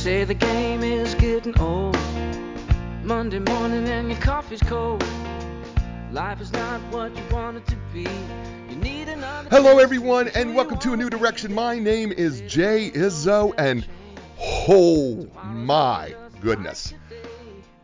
say the game is getting old. Monday morning and your coffee's cold. Life is not what you want it to be. You need another. Hello, everyone, and welcome to A New Direction. My name is Jay Izzo, and oh my goodness.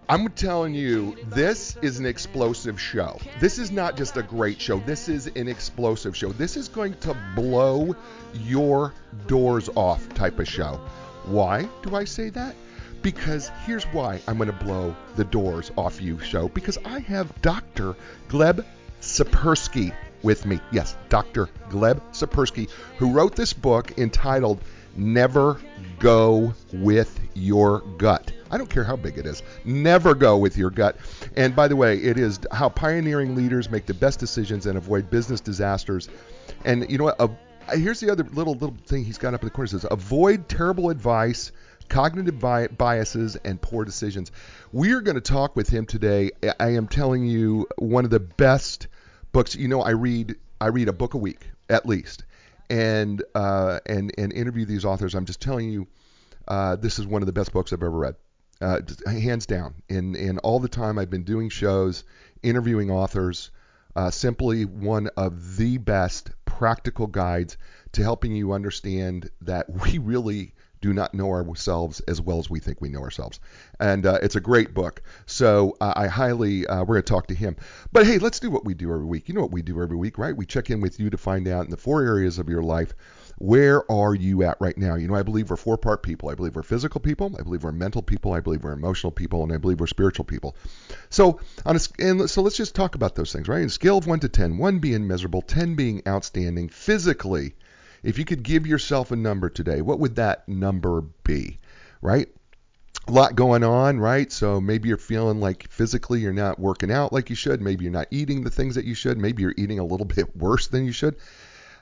I'm telling you, this is an explosive show. This is not just a great show, this is an explosive show. This is going to blow your doors off type of show. Why do I say that? Because here's why I'm going to blow the doors off you show. Because I have Dr. Gleb Tsipursky with me. Yes, Dr. Gleb Tsipursky, who wrote this book entitled Never Go With Your Gut. I don't care how big it is. Never go with your gut. And by the way, it is how pioneering leaders make the best decisions and avoid business disasters. And you know what? Here's the other little little thing he's got up in the corner. It says avoid terrible advice, cognitive bi- biases, and poor decisions. We are going to talk with him today. I am telling you one of the best books. You know, I read I read a book a week at least, and uh, and and interview these authors. I'm just telling you, uh, this is one of the best books I've ever read uh, hands down. And and all the time I've been doing shows, interviewing authors. Uh, simply one of the best practical guides to helping you understand that we really do not know ourselves as well as we think we know ourselves. And uh, it's a great book. So uh, I highly, uh, we're going to talk to him. But hey, let's do what we do every week. You know what we do every week, right? We check in with you to find out in the four areas of your life where are you at right now? You know, I believe we're four part people. I believe we're physical people. I believe we're mental people. I believe we're emotional people, and I believe we're spiritual people. So on a, and so let's just talk about those things, right? In scale of one to ten, one being miserable, ten being outstanding physically. If you could give yourself a number today, what would that number be? Right? a lot going on, right? So maybe you're feeling like physically you're not working out like you should. Maybe you're not eating the things that you should. Maybe you're eating a little bit worse than you should.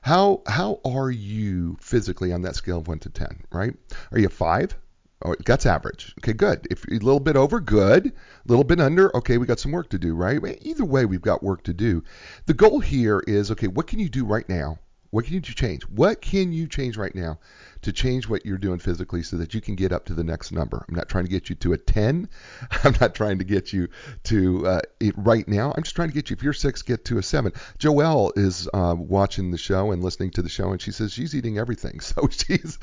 How how are you physically on that scale of one to ten? Right? Are you five? Oh, that's average. Okay, good. If a little bit over, good. A little bit under, okay, we got some work to do, right? Either way, we've got work to do. The goal here is, okay, what can you do right now? What can you change? What can you change right now to change what you're doing physically so that you can get up to the next number. I'm not trying to get you to a 10. I'm not trying to get you to uh, right now. I'm just trying to get you, if you're six, get to a seven. Joelle is uh, watching the show and listening to the show, and she says she's eating everything. So she's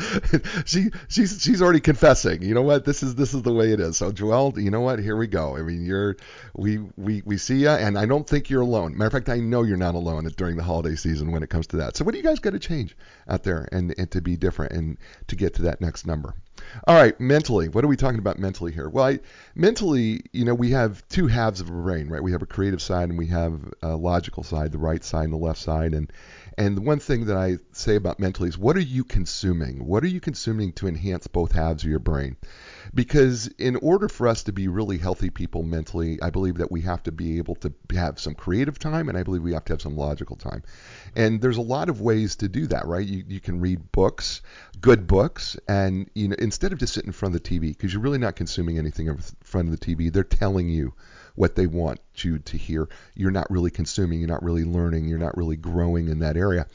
she she's she's already confessing. You know what? This is this is the way it is. So Joelle, you know what? Here we go. I mean, you're we we we see you, and I don't think you're alone. Matter of fact, I know you're not alone during the holiday season when it comes to that. So what do you guys got to change out there and and to be different and to get to that next number. All right, mentally, what are we talking about mentally here? Well, I, mentally, you know, we have two halves of a brain, right? We have a creative side and we have a logical side, the right side and the left side. And and the one thing that I say about mentally is what are you consuming? What are you consuming to enhance both halves of your brain? Because in order for us to be really healthy people mentally, I believe that we have to be able to have some creative time and I believe we have to have some logical time. And there's a lot of ways to do that, right? You, you can read books, good books, and you know instead of just sitting in front of the TV, because you're really not consuming anything in front of the TV, they're telling you what they want you to hear. You're not really consuming, you're not really learning, you're not really growing in that area.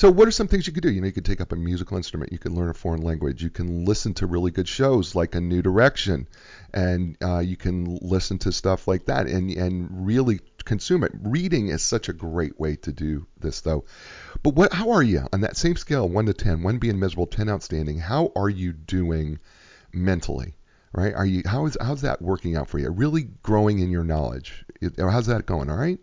So, what are some things you could do? You know, you could take up a musical instrument, you can learn a foreign language, you can listen to really good shows like A New Direction, and uh, you can listen to stuff like that and and really consume it. Reading is such a great way to do this, though. But what? How are you on that same scale, one to ten? One being miserable, ten outstanding. How are you doing mentally? right? Are you how is how's that working out for you? Really growing in your knowledge. How's that going? All right.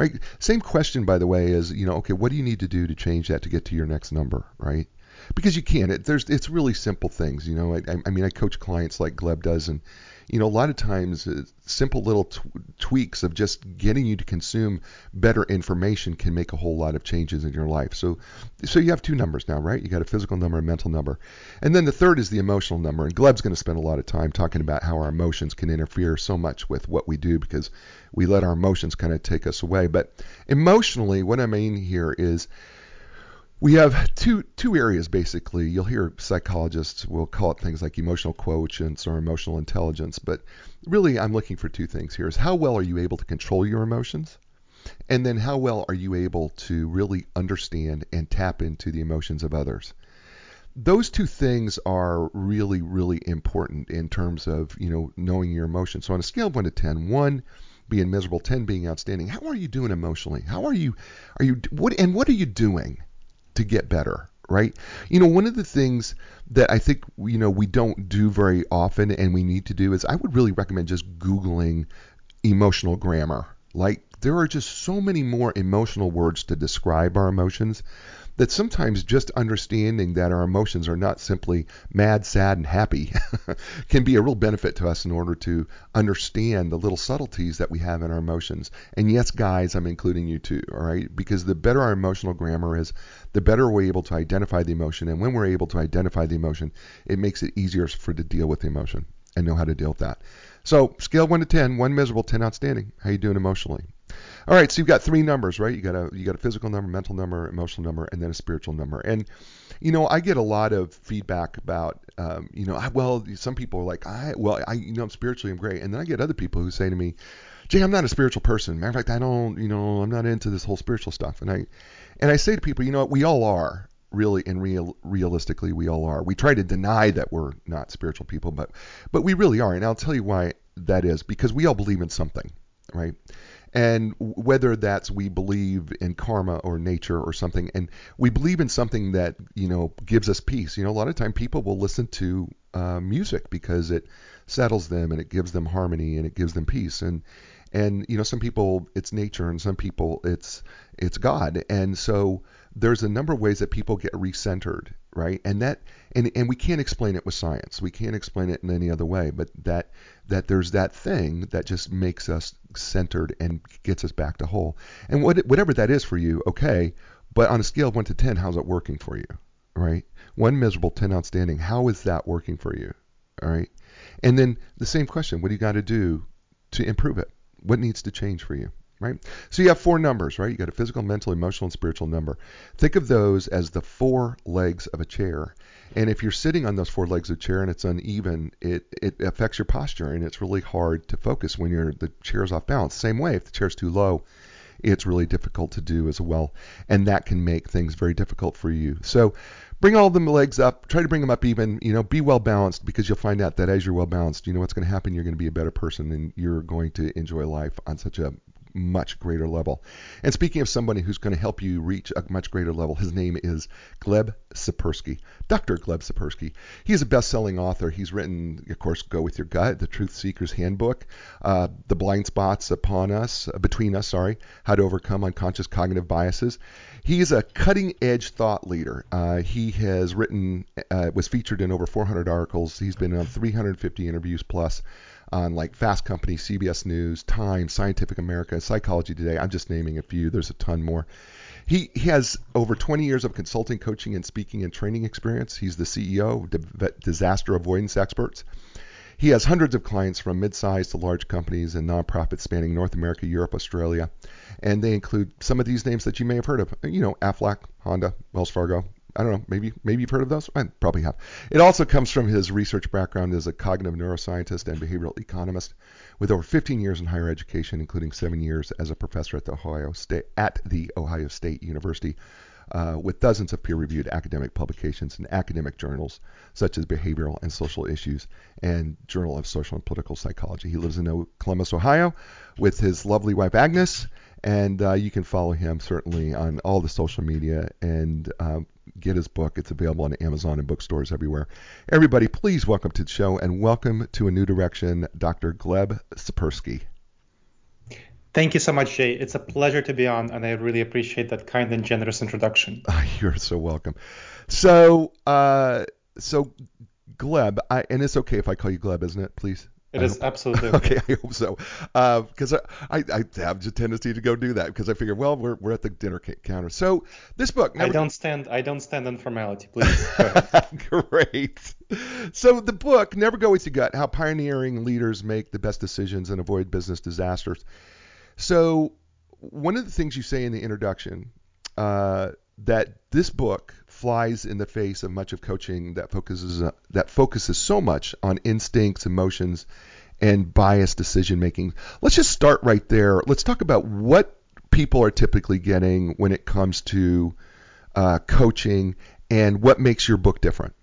Right. Same question, by the way, is you know, okay, what do you need to do to change that to get to your next number, right? Because you can. It, there's it's really simple things. You know, I, I mean, I coach clients like Gleb does, and you know, a lot of times uh, simple little t- tweaks of just getting you to consume better information can make a whole lot of changes in your life. So, so you have two numbers now, right? You got a physical number, a mental number, and then the third is the emotional number. And Gleb's going to spend a lot of time talking about how our emotions can interfere so much with what we do because we let our emotions kind of take us away. But emotionally, what I mean here is we have two two areas basically. You'll hear psychologists will call it things like emotional quotients or emotional intelligence, but really I'm looking for two things here: is how well are you able to control your emotions, and then how well are you able to really understand and tap into the emotions of others. those two things are really, really important in terms of you know knowing your emotions. So on a scale of one to 10, one being miserable, 10 being outstanding. How are you doing emotionally? How are you? Are you what? And what are you doing to get better? Right? You know, one of the things that I think you know we don't do very often, and we need to do is I would really recommend just googling emotional grammar. Like there are just so many more emotional words to describe our emotions that sometimes just understanding that our emotions are not simply mad, sad, and happy can be a real benefit to us in order to understand the little subtleties that we have in our emotions. And yes, guys, I'm including you too, all right? Because the better our emotional grammar is, the better we're able to identify the emotion. And when we're able to identify the emotion, it makes it easier for to deal with the emotion and know how to deal with that. So scale one to ten, one miserable, ten outstanding. How you doing emotionally? All right, so you've got three numbers, right? You got a you got a physical number, mental number, emotional number, and then a spiritual number. And you know, I get a lot of feedback about, um, you know, I, well, some people are like, I well, I you know, I'm spiritually I'm great, and then I get other people who say to me, Jay, I'm not a spiritual person. Matter of fact, I don't, you know, I'm not into this whole spiritual stuff. And I and I say to people, you know, what, we all are really and real realistically we all are. We try to deny that we're not spiritual people, but but we really are. And I'll tell you why that is because we all believe in something, right? And whether that's we believe in karma or nature or something, and we believe in something that you know gives us peace. You know, a lot of time people will listen to uh, music because it settles them and it gives them harmony and it gives them peace. And and you know, some people it's nature and some people it's it's God. And so there's a number of ways that people get recentered, right? And that and and we can't explain it with science. We can't explain it in any other way, but that that there's that thing that just makes us centered and gets us back to whole. And what whatever that is for you, okay, but on a scale of 1 to 10, how's it working for you? Right? 1 miserable, 10 outstanding. How is that working for you? All right? And then the same question, what do you got to do to improve it? What needs to change for you? Right? So you have four numbers, right? You got a physical, mental, emotional, and spiritual number. Think of those as the four legs of a chair. And if you're sitting on those four legs of a chair and it's uneven, it, it affects your posture and it's really hard to focus when you're the chair's off balance. Same way, if the chair's too low, it's really difficult to do as well. And that can make things very difficult for you. So bring all the legs up, try to bring them up even, you know, be well balanced because you'll find out that as you're well balanced, you know what's going to happen. You're going to be a better person and you're going to enjoy life on such a much greater level. And speaking of somebody who's going to help you reach a much greater level, his name is Gleb Tsipursky, Dr. Gleb Tsipursky. He's a best-selling author. He's written, of course, Go with Your Gut, The Truth Seeker's Handbook, uh, The Blind Spots Upon Us, uh, Between Us, sorry, How to Overcome Unconscious Cognitive Biases. He's a cutting-edge thought leader. Uh, he has written, uh, was featured in over 400 articles. He's been on 350 interviews plus on like Fast Company, CBS News, Time, Scientific America, Psychology Today. I'm just naming a few. There's a ton more. He, he has over 20 years of consulting, coaching, and speaking and training experience. He's the CEO of Disaster Avoidance Experts. He has hundreds of clients from mid-sized to large companies and nonprofits spanning North America, Europe, Australia, and they include some of these names that you may have heard of. You know, Aflac, Honda, Wells Fargo, I don't know, maybe maybe you've heard of those. I probably have. It also comes from his research background as a cognitive neuroscientist and behavioral economist, with over 15 years in higher education, including seven years as a professor at the Ohio State at the Ohio State University, uh, with dozens of peer-reviewed academic publications in academic journals such as Behavioral and Social Issues and Journal of Social and Political Psychology. He lives in Columbus, Ohio, with his lovely wife Agnes, and uh, you can follow him certainly on all the social media and. Uh, get his book. It's available on Amazon and bookstores everywhere. Everybody, please welcome to the show and welcome to A New Direction, Dr. Gleb Tsipursky. Thank you so much, Jay. It's a pleasure to be on, and I really appreciate that kind and generous introduction. You're so welcome. So, uh, so Gleb, I, and it's okay if I call you Gleb, isn't it? Please. It is absolutely okay. I hope so. Because uh, I, I, I have a tendency to go do that because I figure, well, we're, we're at the dinner counter. So this book. Never... I don't stand. I don't stand on formality. Please. Great. So the book, Never Go with Your Gut: How Pioneering Leaders Make the Best Decisions and Avoid Business Disasters. So one of the things you say in the introduction uh, that this book flies in the face of much of coaching that focuses uh, that focuses so much on instincts, emotions, and biased decision making. Let's just start right there. Let's talk about what people are typically getting when it comes to uh, coaching And what makes your book different?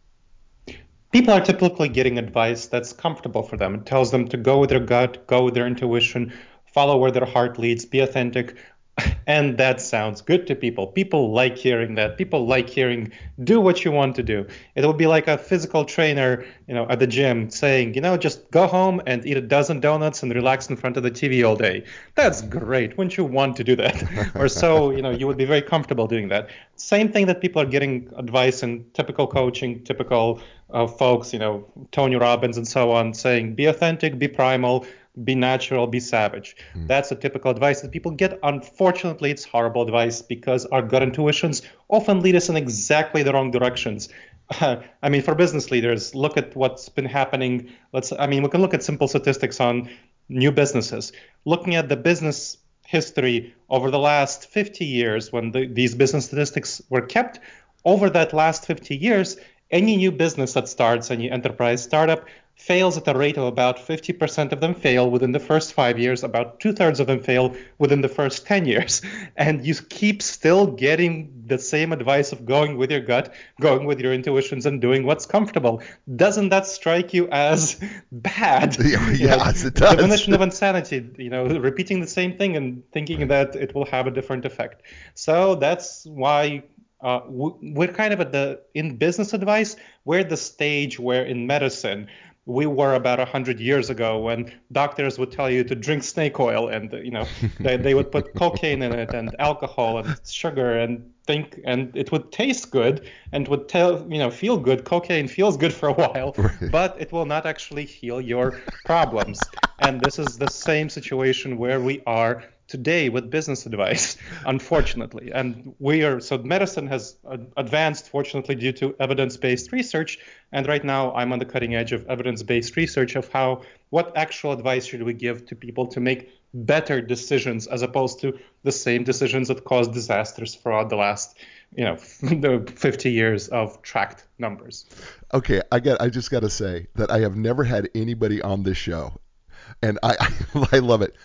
People are typically getting advice that's comfortable for them. It tells them to go with their gut, go with their intuition, follow where their heart leads, be authentic, and that sounds good to people. People like hearing that. People like hearing do what you want to do. It would be like a physical trainer, you know, at the gym saying, you know, just go home and eat a dozen donuts and relax in front of the TV all day. That's great. Wouldn't you want to do that? or so, you know, you would be very comfortable doing that. Same thing that people are getting advice in typical coaching, typical uh, folks, you know, Tony Robbins and so on, saying be authentic, be primal, be natural, be savage. Mm. That's a typical advice that people get. Unfortunately, it's horrible advice because our gut intuitions often lead us in exactly the wrong directions. Uh, I mean, for business leaders, look at what's been happening. Let's, I mean, we can look at simple statistics on new businesses. Looking at the business history over the last 50 years, when the, these business statistics were kept, over that last 50 years, any new business that starts, any enterprise startup, fails at a rate of about 50% of them fail within the first five years, about two thirds of them fail within the first 10 years. And you keep still getting the same advice of going with your gut, going with your intuitions, and doing what's comfortable. Doesn't that strike you as bad? Yeah, yes, know, it does. Definition of insanity, you know, repeating the same thing and thinking that it will have a different effect. So that's why uh, we're kind of at the in business advice we're the stage where in medicine we were about 100 years ago when doctors would tell you to drink snake oil and you know they, they would put cocaine in it and alcohol and sugar and think and it would taste good and would tell you know feel good cocaine feels good for a while right. but it will not actually heal your problems and this is the same situation where we are today with business advice, unfortunately. And we are so medicine has advanced, fortunately, due to evidence-based research. And right now, I'm on the cutting edge of evidence-based research of how what actual advice should we give to people to make better decisions as opposed to the same decisions that caused disasters throughout the last you know the 50 years of tracked numbers okay i get i just got to say that i have never had anybody on this show and i i love it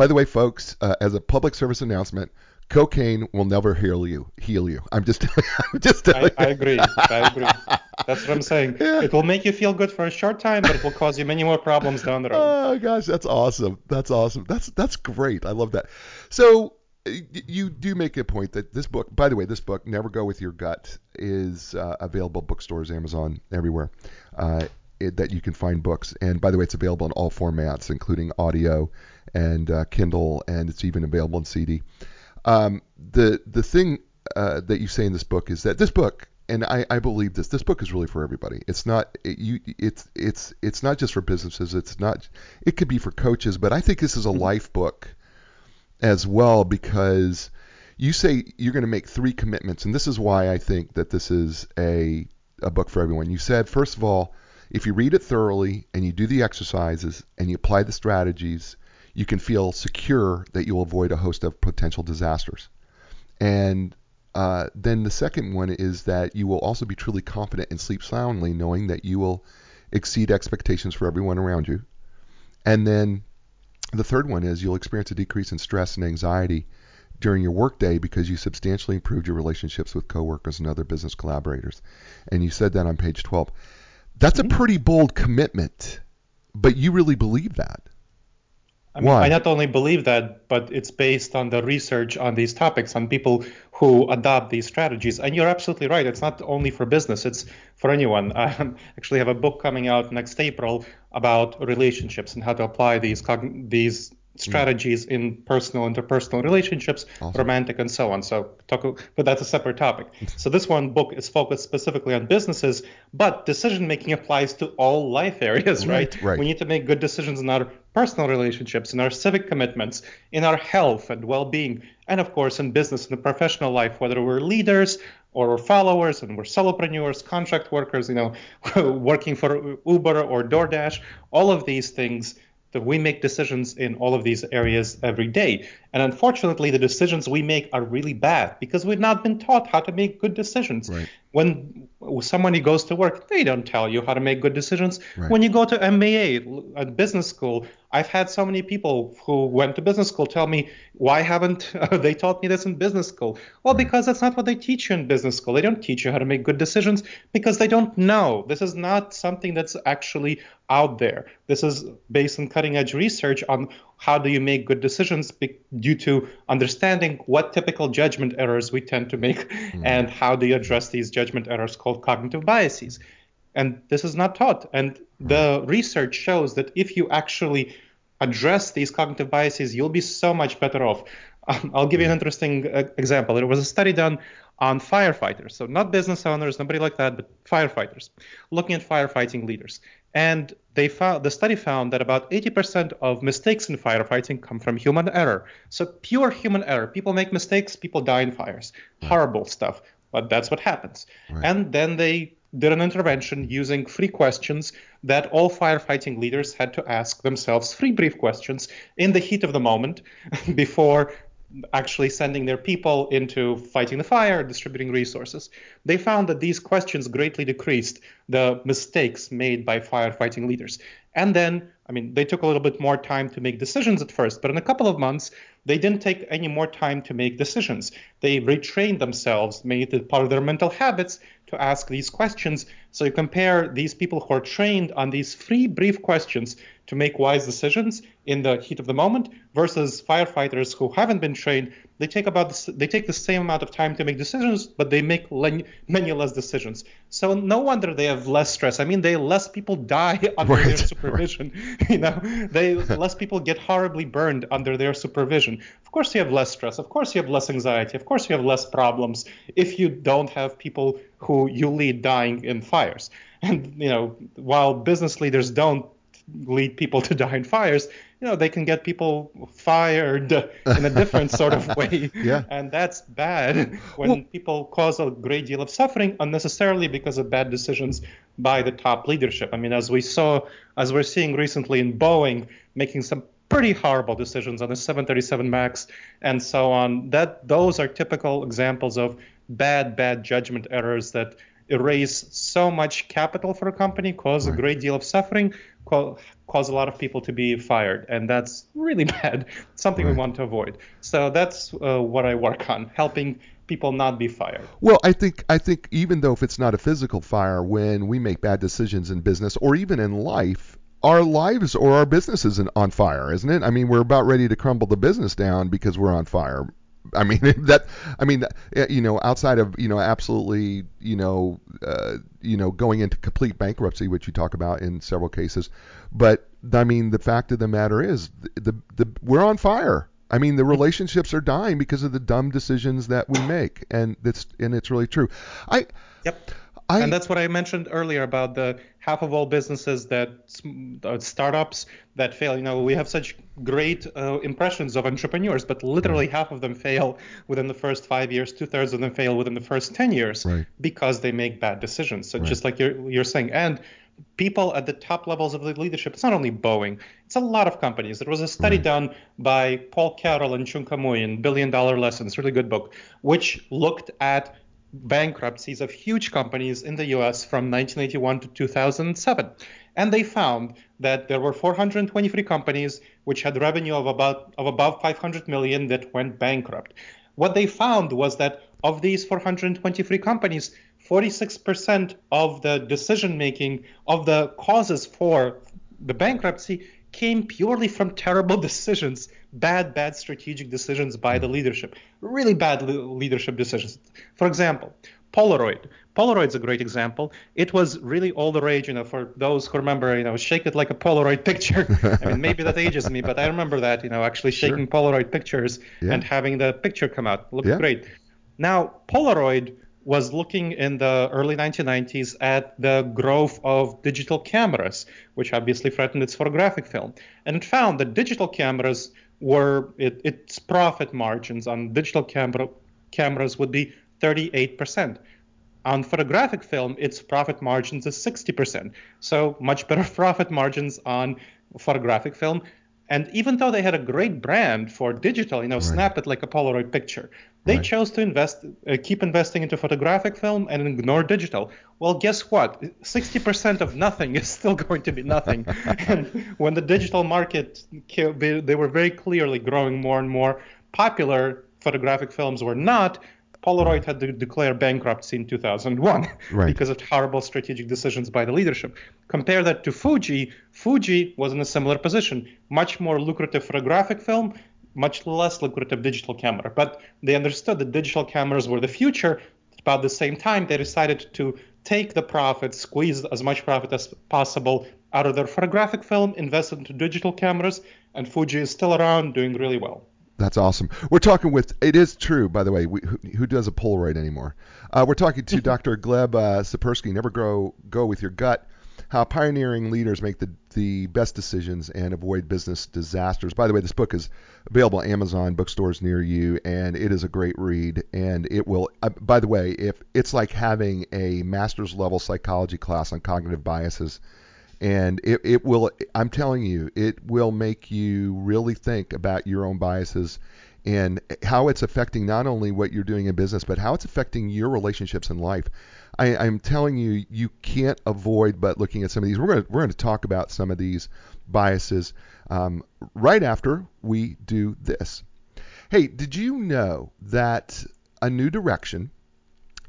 by the way, folks, uh, as a public service announcement, cocaine will never heal you. Heal you. I'm just, I'm just. I, I, agree. I agree. That's what I'm saying. Yeah. It will make you feel good for a short time, but it will cause you many more problems down the road. Oh gosh, that's awesome. That's awesome. That's that's great. I love that. So you do make a point that this book, by the way, this book, Never Go With Your Gut, is uh, available bookstores, Amazon, everywhere. Uh, it, that you can find books. And by the way, it's available in all formats, including audio and uh, Kindle, and it's even available in CD. Um, the the thing uh, that you say in this book is that this book, and I, I believe this, this book is really for everybody. It's not it, you it's it's it's not just for businesses. It's not it could be for coaches, but I think this is a mm-hmm. life book as well because you say you're going to make three commitments, and this is why I think that this is a a book for everyone. You said first of all, if you read it thoroughly and you do the exercises and you apply the strategies you can feel secure that you'll avoid a host of potential disasters. And uh, then the second one is that you will also be truly confident and sleep soundly, knowing that you will exceed expectations for everyone around you. And then the third one is you'll experience a decrease in stress and anxiety during your workday because you substantially improved your relationships with coworkers and other business collaborators. And you said that on page 12. That's a mm-hmm. pretty bold commitment, but you really believe that. I mean? I not only believe that, but it's based on the research on these topics, on people who adopt these strategies. And you're absolutely right. It's not only for business; it's for anyone. I actually have a book coming out next April about relationships and how to apply these these strategies mm. in personal interpersonal relationships awesome. romantic and so on so talk but that's a separate topic so this one book is focused specifically on businesses but decision making applies to all life areas right? right right we need to make good decisions in our personal relationships in our civic commitments in our health and well-being and of course in business and the professional life whether we're leaders or we're followers and we're solopreneurs contract workers you know working for uber or doordash all of these things that we make decisions in all of these areas every day. And unfortunately, the decisions we make are really bad because we've not been taught how to make good decisions. Right. When somebody goes to work, they don't tell you how to make good decisions. Right. When you go to MBA, at business school, I've had so many people who went to business school tell me, why haven't they taught me this in business school? Well, because that's not what they teach you in business school. They don't teach you how to make good decisions because they don't know. This is not something that's actually out there. This is based on cutting edge research on how do you make good decisions due to understanding what typical judgment errors we tend to make mm. and how do you address these judgment errors called cognitive biases. And this is not taught. And the research shows that if you actually address these cognitive biases, you'll be so much better off. Um, I'll give you an interesting uh, example. There was a study done on firefighters, so not business owners, nobody like that, but firefighters, looking at firefighting leaders. And they found the study found that about 80% of mistakes in firefighting come from human error. So pure human error. People make mistakes, people die in fires. Horrible stuff, but that's what happens. Right. And then they did an intervention using three questions that all firefighting leaders had to ask themselves three brief questions in the heat of the moment before actually sending their people into fighting the fire, distributing resources. They found that these questions greatly decreased the mistakes made by firefighting leaders. And then, I mean, they took a little bit more time to make decisions at first, but in a couple of months, they didn't take any more time to make decisions. They retrained themselves, made it part of their mental habits to ask these questions. So you compare these people who are trained on these three brief questions to make wise decisions in the heat of the moment versus firefighters who haven't been trained they take about the, they take the same amount of time to make decisions but they make many less decisions. So no wonder they have less stress. I mean they less people die under right, their supervision right. you know? They less people get horribly burned under their supervision. Of course you have less stress. Of course you have less anxiety. Of course you have less problems if you don't have people who you lead dying in fires. And you know while business leaders don't lead people to die in fires, you know, they can get people fired in a different sort of way. Yeah. And that's bad when well, people cause a great deal of suffering unnecessarily because of bad decisions by the top leadership. I mean, as we saw, as we're seeing recently in Boeing making some pretty horrible decisions on the 737 Max and so on, that those are typical examples of bad, bad judgment errors that erase so much capital for a company, cause a great deal of suffering, cause a lot of people to be fired, and that's really bad. Something right. we want to avoid. So that's uh, what I work on, helping people not be fired. Well, I think I think even though if it's not a physical fire, when we make bad decisions in business or even in life, our lives or our business is on fire, isn't it? I mean, we're about ready to crumble the business down because we're on fire. I mean that. I mean, you know, outside of you know, absolutely, you know, uh, you know, going into complete bankruptcy, which you talk about in several cases. But I mean, the fact of the matter is, the the, the we're on fire. I mean, the relationships are dying because of the dumb decisions that we make, and that's and it's really true. I. Yep. I, and that's what I mentioned earlier about the half of all businesses that uh, startups that fail. You know, we have such great uh, impressions of entrepreneurs, but literally right. half of them fail within the first five years. Two thirds of them fail within the first ten years right. because they make bad decisions. So right. just like you're you're saying, and people at the top levels of the leadership. It's not only Boeing; it's a lot of companies. There was a study done by Paul Carroll and Chunka Mui in Billion Dollar Lessons, really good book, which looked at bankruptcies of huge companies in the US from 1981 to 2007. And they found that there were 423 companies which had revenue of about of above 500 million that went bankrupt. What they found was that of these 423 companies, 46% of the decision making of the causes for the bankruptcy came purely from terrible decisions, bad, bad strategic decisions by the hmm. leadership, really bad leadership decisions. For example, Polaroid. Polaroid's a great example. It was really all the rage, you know, for those who remember, you know, shake it like a Polaroid picture. I mean, maybe that ages me, but I remember that, you know, actually shaking sure. Polaroid pictures yeah. and having the picture come out. Looked yeah. great. Now, Polaroid was looking in the early 1990s at the growth of digital cameras, which obviously threatened its photographic film. And it found that digital cameras were, it, its profit margins on digital camera, cameras would be 38%. On photographic film, its profit margins is 60%. So much better profit margins on photographic film And even though they had a great brand for digital, you know, right. snap it like a Polaroid picture, they right. chose to invest, uh, keep investing into photographic film and ignore digital. Well, guess what? 60% of nothing is still going to be nothing. and when the digital market, they were very clearly growing more and more popular. Photographic films were not. Polaroid had to declare bankruptcy in 2001 right. because of horrible strategic decisions by the leadership. Compare that to Fuji. Fuji was in a similar position, much more lucrative photographic film, much less lucrative digital camera. But they understood that digital cameras were the future. About the same time, they decided to take the profit, squeeze as much profit as possible out of their photographic film, invest into digital cameras, and Fuji is still around doing really well. That's awesome. We're talking with, it is true, by the way, we, who, who, does a Polaroid anymore? Uh, we're talking to Dr. Gleb uh, Tsipursky, Never Grow, Go With Your Gut, how pioneering leaders make the, the best decisions and avoid business disasters. By the way, this book is available at Amazon bookstores near you, and it is a great read. And it will, uh, by the way, if it's like having a master's level psychology class on cognitive biases and it, it will i'm telling you it will make you really think about your own biases and how it's affecting not only what you're doing in business but how it's affecting your relationships in life. I, i'm telling you you can't avoid but looking at some of these. We're going to, we're going to talk about some of these biases um, right after we do this. Hey did you know that a new direction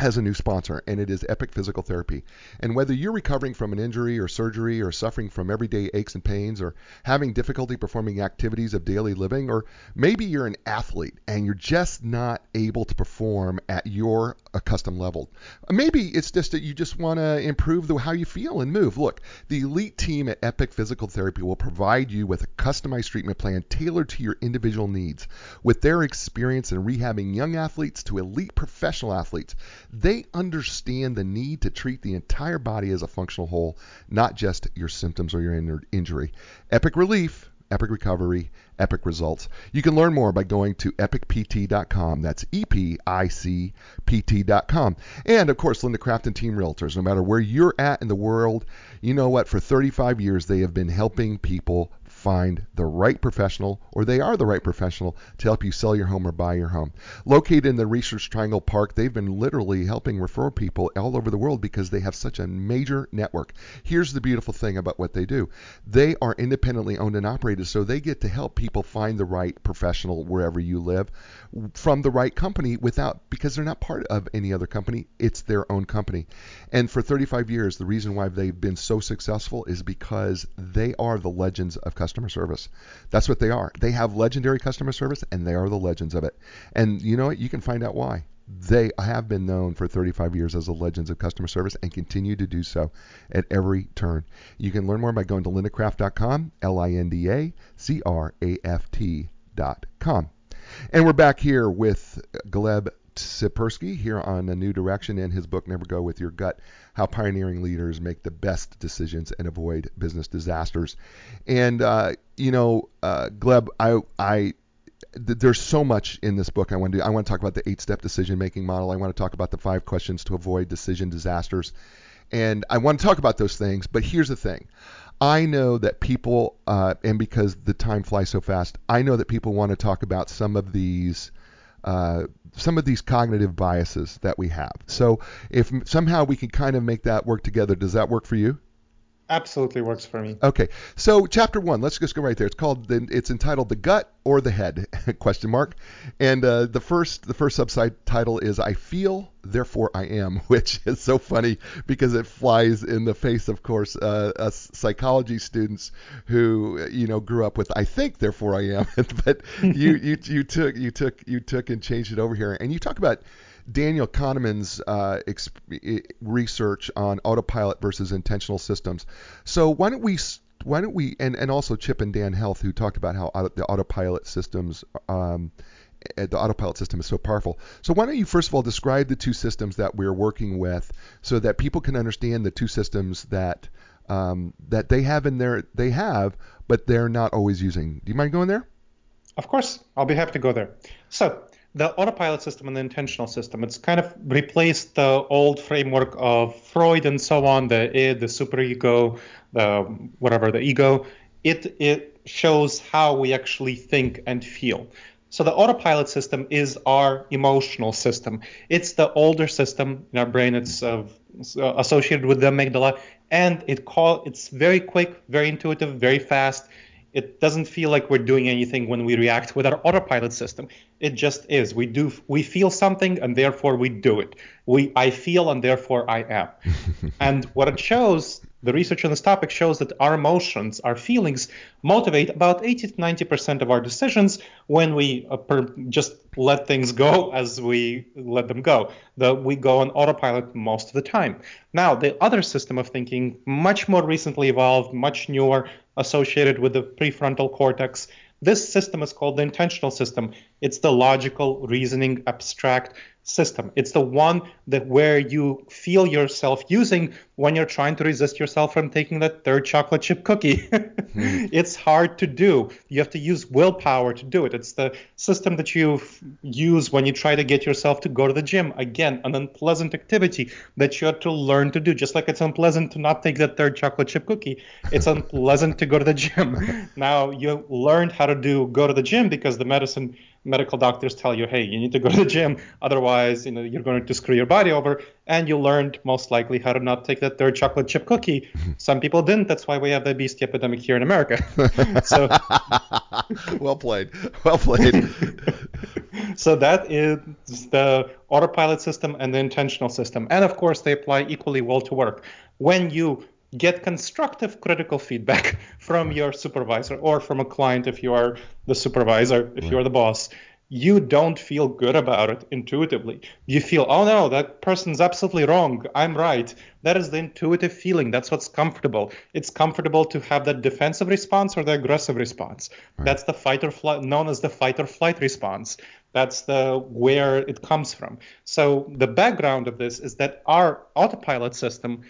has a new sponsor, and it is Epic Physical Therapy. And whether you're recovering from an injury or surgery or suffering from everyday aches and pains or having difficulty performing activities of daily living, or maybe you're an athlete and you're just not able to perform at your accustomed level. Maybe it's just that you just want to improve the, how you feel and move. Look, the elite team at Epic Physical Therapy will provide you with a customized treatment plan tailored to your individual needs. With their experience in rehabbing young athletes to elite professional athletes, they understand the need to treat the entire body as a functional whole, not just your symptoms or your injury. Epic Relief, Epic Recovery, Epic Results. You can learn more by going to epicpt.com. That's E P I C P T.com. And of course, Linda Craft and Team Realtors. No matter where you're at in the world, you know what? For 35 years, they have been helping people find the right professional, or they are the right professional, to help you sell your home or buy your home. Located in the Research Triangle Park, they've been literally helping refer people all over the world because they have such a major network. Here's the beautiful thing about what they do they are independently owned and operated, so they get to help people find the right professional wherever you live from the right company without, because they're not part of any other company, it's their own company. And for 35 years, the reason why they've been so successful is because they are the legends of customer customer service. That's what they are. They have legendary customer service, and they are the legends of it. And you know what? You can find out why. They have been known for 35 years as the legends of customer service and continue to do so at every turn. You can learn more by going to lindacraft.com, L I N D A C R A F T.com. And we're back here with Gleb Tsipursky here on A New Direction and his book, Never Go With Your Gut How Pioneering Leaders Make the Best Decisions and Avoid Business Disasters. And, uh, you know, uh, Gleb, I, I, th- there's so much in this book I want to do. I want to talk about the eight step decision making model. I want to talk about the five questions to avoid decision disasters. And I want to talk about those things. But here's the thing I know that people, uh, and because the time flies so fast, I know that people want to talk about some of these uh, some of these cognitive biases that we have. So if somehow we can kind of make that work together, does that work for you? Absolutely works for me. Okay, so chapter one, let's just go right there. It's called, it's entitled "The Gut or the Head?" question mark, and uh, the first the first subtitle is "I Feel, Therefore I Am," which is so funny because it flies in the face, of course, uh, us psychology students who you know grew up with "I think, therefore I am," but you you you took you took you took and changed it over here, and you talk about Daniel Kahneman's uh, exp- research on autopilot versus intentional systems. So why don't we why don't we and, and also Chip and Dan Heath who talked about how auto, the autopilot systems um, eh, the autopilot system is so powerful. So why don't you first of all describe the two systems that we're working with so that people can understand the two systems that um, that they have in their they have but they're not always using. Do you mind going there? Of course, I'll be happy to go there. So the autopilot system and the intentional system. It's kind of replaced the old framework of Freud and so on, the id, the superego, the whatever, the ego. It it shows how we actually think and feel. So the autopilot system is our emotional system. It's the older system in our brain. It's uh, associated with the amygdala, and it call it's very quick, very intuitive, very fast. It doesn't feel like we're doing anything when we react with our autopilot system. It just is. We do we feel something and therefore we do it. We I feel and therefore I am. and what it shows the research on this topic shows that our emotions, our feelings, motivate about 80 to 90 percent of our decisions when we uh, per, just let things go as we let them go. The, we go on autopilot most of the time. Now, the other system of thinking, much more recently evolved, much newer, associated with the prefrontal cortex. This system is called the intentional system. It's the logical, reasoning, abstract system. It's the one that where you feel yourself using when you're trying to resist yourself from taking that third chocolate chip cookie. mm. It's hard to do. You have to use willpower to do it. It's the system that you use when you try to get yourself to go to the gym. Again, an unpleasant activity that you have to learn to do. Just like it's unpleasant to not take that third chocolate chip cookie, it's unpleasant to go to the gym. Now you learned how to do go to the gym because the medicine medical doctors tell you, hey, you need to go to the gym, otherwise, you know, you're going to screw your body over. And you learned most likely how to not take that third chocolate chip cookie. Some people didn't. That's why we have the obesity epidemic here in America. so, well played. Well played. so that is the autopilot system and the intentional system, and of course, they apply equally well to work. When you get constructive critical feedback from your supervisor or from a client if you are the supervisor, if you're the boss. You don't feel good about it intuitively. You feel, oh no, that person's absolutely wrong. I'm right. That is the intuitive feeling. That's what's comfortable. It's comfortable to have that defensive response or the aggressive response. That's the fight or flight, known as the fight or flight response. That's the where it comes from. So the background of this is that our autopilot system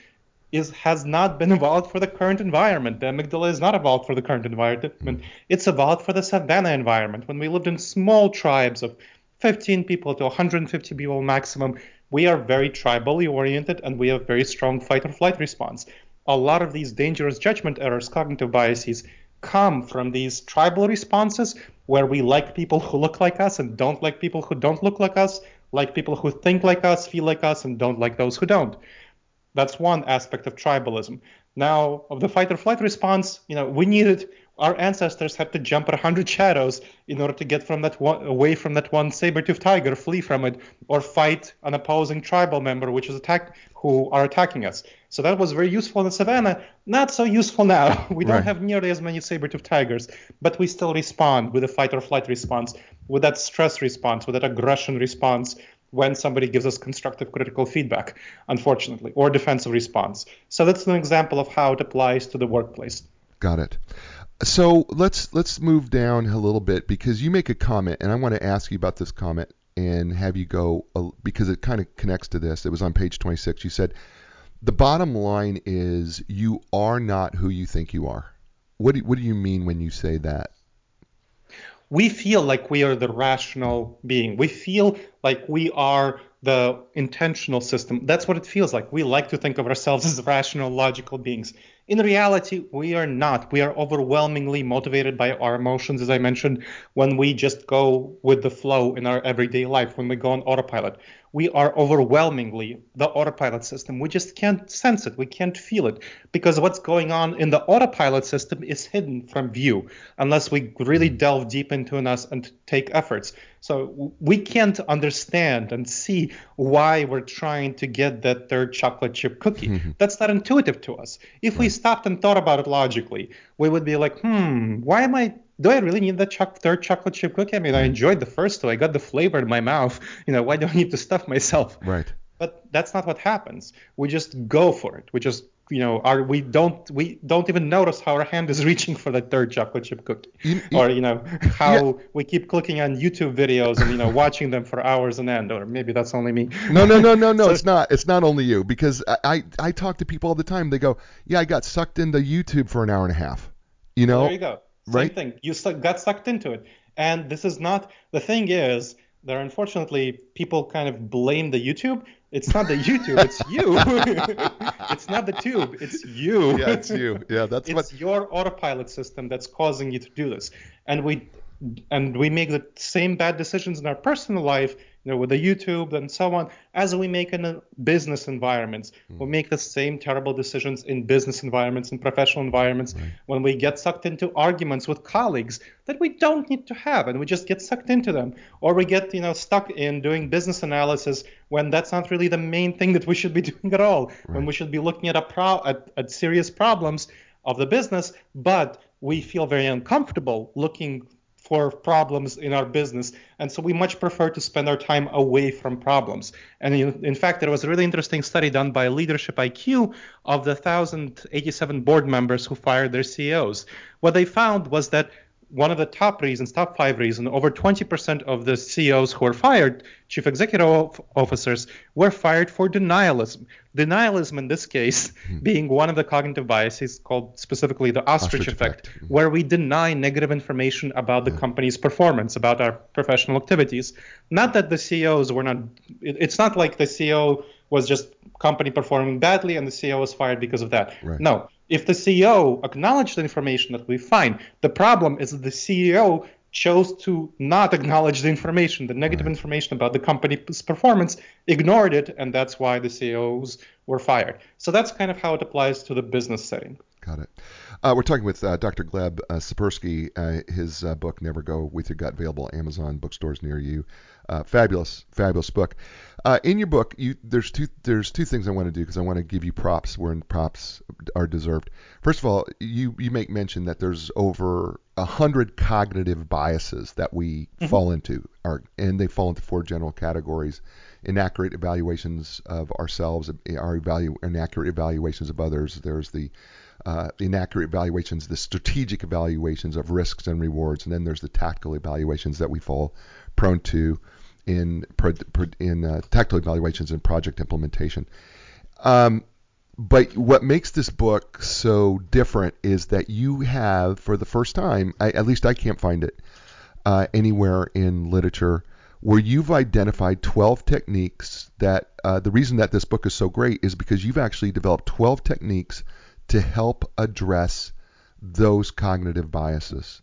is has not been evolved for the current environment. The amygdala is not evolved for the current environment. It's evolved for the savanna environment. When we lived in small tribes of 15 people to 150 people maximum, we are very tribally oriented and we have very strong fight or flight response. A lot of these dangerous judgment errors, cognitive biases, come from these tribal responses where we like people who look like us and don't like people who don't look like us, like people who think like us, feel like us, and don't like those who don't. That's one aspect of tribalism. Now, of the fight or flight response, you know, we needed our ancestors had to jump at 100 shadows in order to get from that one, away from that one saber-toothed tiger, flee from it, or fight an opposing tribal member which is attack who are attacking us. So that was very useful in the savannah. Not so useful now. We don't right. have nearly as many saber-toothed tigers, but we still respond with a fight or flight response, with that stress response, with that aggression response, when somebody gives us constructive critical feedback, unfortunately, or defensive response. So that's an example of how it applies to the workplace. Got it. So let's let's move down a little bit because you make a comment, and I want to ask you about this comment and have you go because it kind of connects to this. It was on page 26. You said the bottom line is you are not who you think you are. What do, what do you mean when you say that? We feel like we are the rational being. We feel like we are the intentional system. That's what it feels like. We like to think of ourselves as rational, logical beings. In reality, we are not. We are overwhelmingly motivated by our emotions, as I mentioned, when we just go with the flow in our everyday life, when we go on autopilot we are overwhelmingly the autopilot system. We just can't sense it. We can't feel it because what's going on in the autopilot system is hidden from view unless we really delve deep into us and take efforts. So we can't understand and see why we're trying to get that third chocolate chip cookie. Mm-hmm. That's not intuitive to us. If right. we stopped and thought about it logically, we would be like, hmm, why am I do I really need that cho- third chocolate chip cookie? I mean, I enjoyed the first two. I got the flavor in my mouth. You know, why do I need to stuff myself? Right. But that's not what happens. We just go for it. We just you know are we don't we don't even notice how our hand is reaching for that third chocolate chip cookie. You, or you know how yeah. we keep clicking on youtube videos and you know watching them for hours on end. Or maybe that's only me. No no no no no so, it's not. It's not only you. Because I, I i talk to people all the time. They go yeah i got sucked into youtube for an hour and a half. You know? there you go. Same right? thing. You got sucked into it. And this is not the thing is there unfortunately people kind of blame the YouTube It's not the YouTube, it's you. it's not the tube, it's you. Yeah, it's you. Yeah, that's it's what. your autopilot system that's causing you to do this. And we and we make the same bad decisions in our personal life, you know, with the YouTube and so on, as we make in business environments. Hmm. We make the same terrible decisions in business environments, in professional environments, when we get sucked into arguments with colleagues that we don't need to have, and we just get sucked into them, or we get, you know, stuck in doing business analysis when that's not really the main thing that we should be doing at all. When we should be looking at a pro at, at serious problems of the business, but we feel very uncomfortable looking for problems in our business. And so we much prefer to spend our time away from problems. And in, in, fact, there was a really interesting study done by Leadership IQ of the 1,087 board members who fired their CEOs. What they found was that one of the top reasons, top five reasons, over 20% of the CEOs who were fired, chief executive officers, were fired for denialism. Denialism, in this case, mm-hmm. being one of the cognitive biases called specifically the ostrich, ostrich effect, effect. Where we deny negative information about the yeah. company's performance, about our professional activities. Not that the CEOs were not, it's not like the CEO was just company performing badly and the CEO was fired because of that. Right. No, if the CEO acknowledged the information that we find, the problem is that the CEO chose to not acknowledge the information, the negative right. information about the company's performance, ignored it, and that's why the CEOs were fired. So that's kind of how it applies to the business setting. Got it. Uh, we're talking with uh, Dr. Gleb uh, Tsipursky. Uh, his uh, book, Never Go With Your Gut, available Amazon bookstores near you. Uh, fabulous, fabulous book. Uh, in your book, you, there's two there's two things I want to do because I want to give you props where props are deserved. First of all, you you make mention that there's over a hundred cognitive biases that we mm-hmm. fall into, are, and they fall into four general categories: inaccurate evaluations of ourselves, our evalu- inaccurate evaluations of others. There's the uh, inaccurate evaluations, the strategic evaluations of risks and rewards, and then there's the tactical evaluations that we fall prone to in in uh, tactical evaluations and project implementation. Um, but what makes this book so different is that you have, for the first time, I, at least I can't find it uh, anywhere in literature, where you've identified 12 techniques that uh, the reason that this book is so great is because you've actually developed 12 techniques to help address those cognitive biases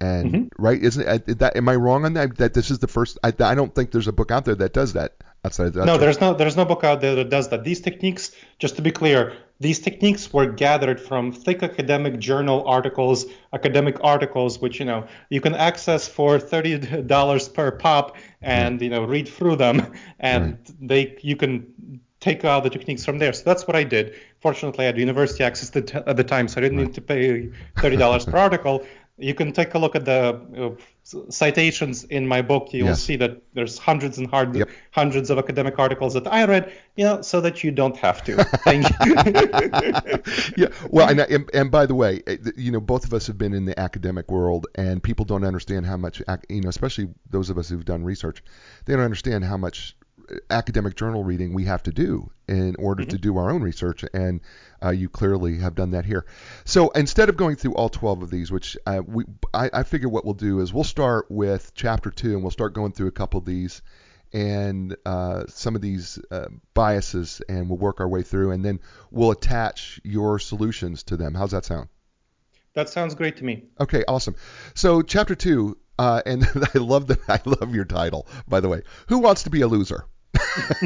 and mm-hmm. right, isn't that? Am I wrong on that? That this is the first. I, I don't think there's a book out there that does that. Outside that. No, there's no there's no book out there that does that. These techniques, just to be clear, these techniques were gathered from thick academic journal articles, academic articles, which you know you can access for thirty dollars per pop, and you know read through them, and right. they you can take out the techniques from there. So that's what I did. Fortunately, I had university access at the time, so I didn't need to pay $30 per article you can take a look at the uh, citations in my book. You'll see that there's hundreds and hard, yep. hundreds of academic articles that I read, you know, so that you don't have to. Thank you. yeah. Well, and, and, and by the way, eh, you know, both of us have been in the academic world, and people don't understand how much, you know, especially those of us who've done research, they don't understand how much academic journal reading we have to do in order mm-hmm. to do our own research, and uh, you clearly have done that here. So instead of going through all 12 of these, which uh, we, I, I figure what we'll do is we'll start with chapter two, and we'll start going through a couple of these and uh, some of these uh, biases, and we'll work our way through, and then we'll attach your solutions to them. How's that sound? That sounds great to me. Okay, awesome. So chapter two, uh, and I love the I love your title, by the way. Who wants to be a loser?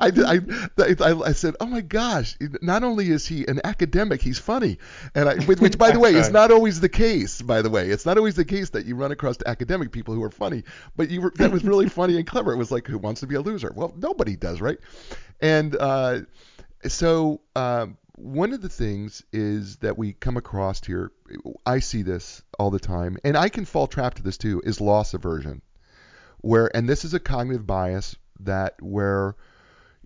I, I, I, I, said, oh my gosh, not only is he an academic, he's funny. And I, which, by the way, is not always the case, by the way. It's not always the case that you run across academic people who are funny, but you were, that was really funny and clever. It was like, who wants to be a loser? Well, nobody does, right? And uh, so um, one of the things is that we come across here, I see this all the time, and I can fall trap to this too, is loss aversion where and this is a cognitive bias that where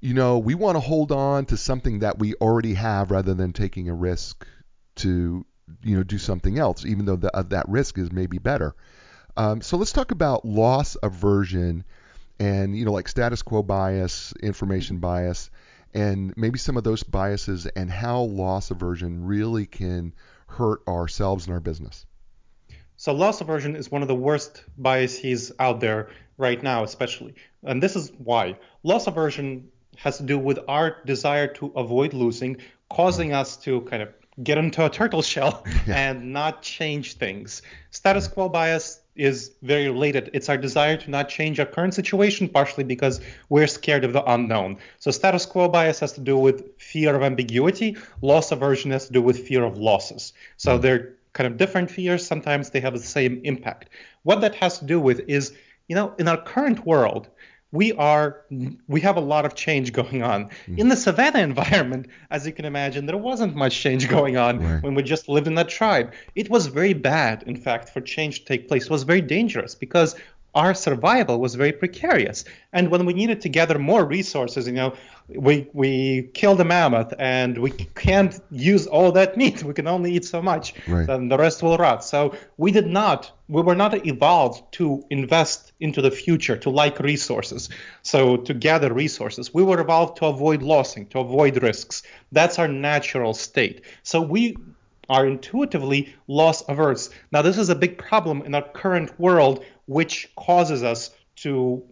you know we want to hold on to something that we already have rather than taking a risk to you know do something else even though the, uh, that risk is maybe better. Um, so let's talk about loss aversion and you know like status quo bias information bias and maybe some of those biases and how loss aversion really can hurt ourselves and our business So loss aversion is one of the worst biases out there right now, especially. And this is why. Loss aversion has to do with our desire to avoid losing, causing us to kind of get into a turtle shell and not change things. Status quo bias is very related. It's our desire to not change our current situation, partially because we're scared of the unknown. So status quo bias has to do with fear of ambiguity. Loss aversion has to do with fear of losses. So they're kind of different fears. Sometimes they have the same impact. What that has to do with is, you know, in our current world, we are we have a lot of change going on mm. in the savannah environment as you can imagine there wasn't much change going on right. when we just lived in that tribe it was very bad in fact for change to take place it was very dangerous because our survival was very precarious. And when we needed to gather more resources, you know, we we killed a mammoth and we can't use all that meat. We can only eat so much, right. and the rest will rot. So we did not, we were not evolved to invest into the future, to like resources, so to gather resources. We were evolved to avoid losing, to avoid risks. That's our natural state. So we are intuitively loss averse. Now, this is a big problem in our current world, which causes us to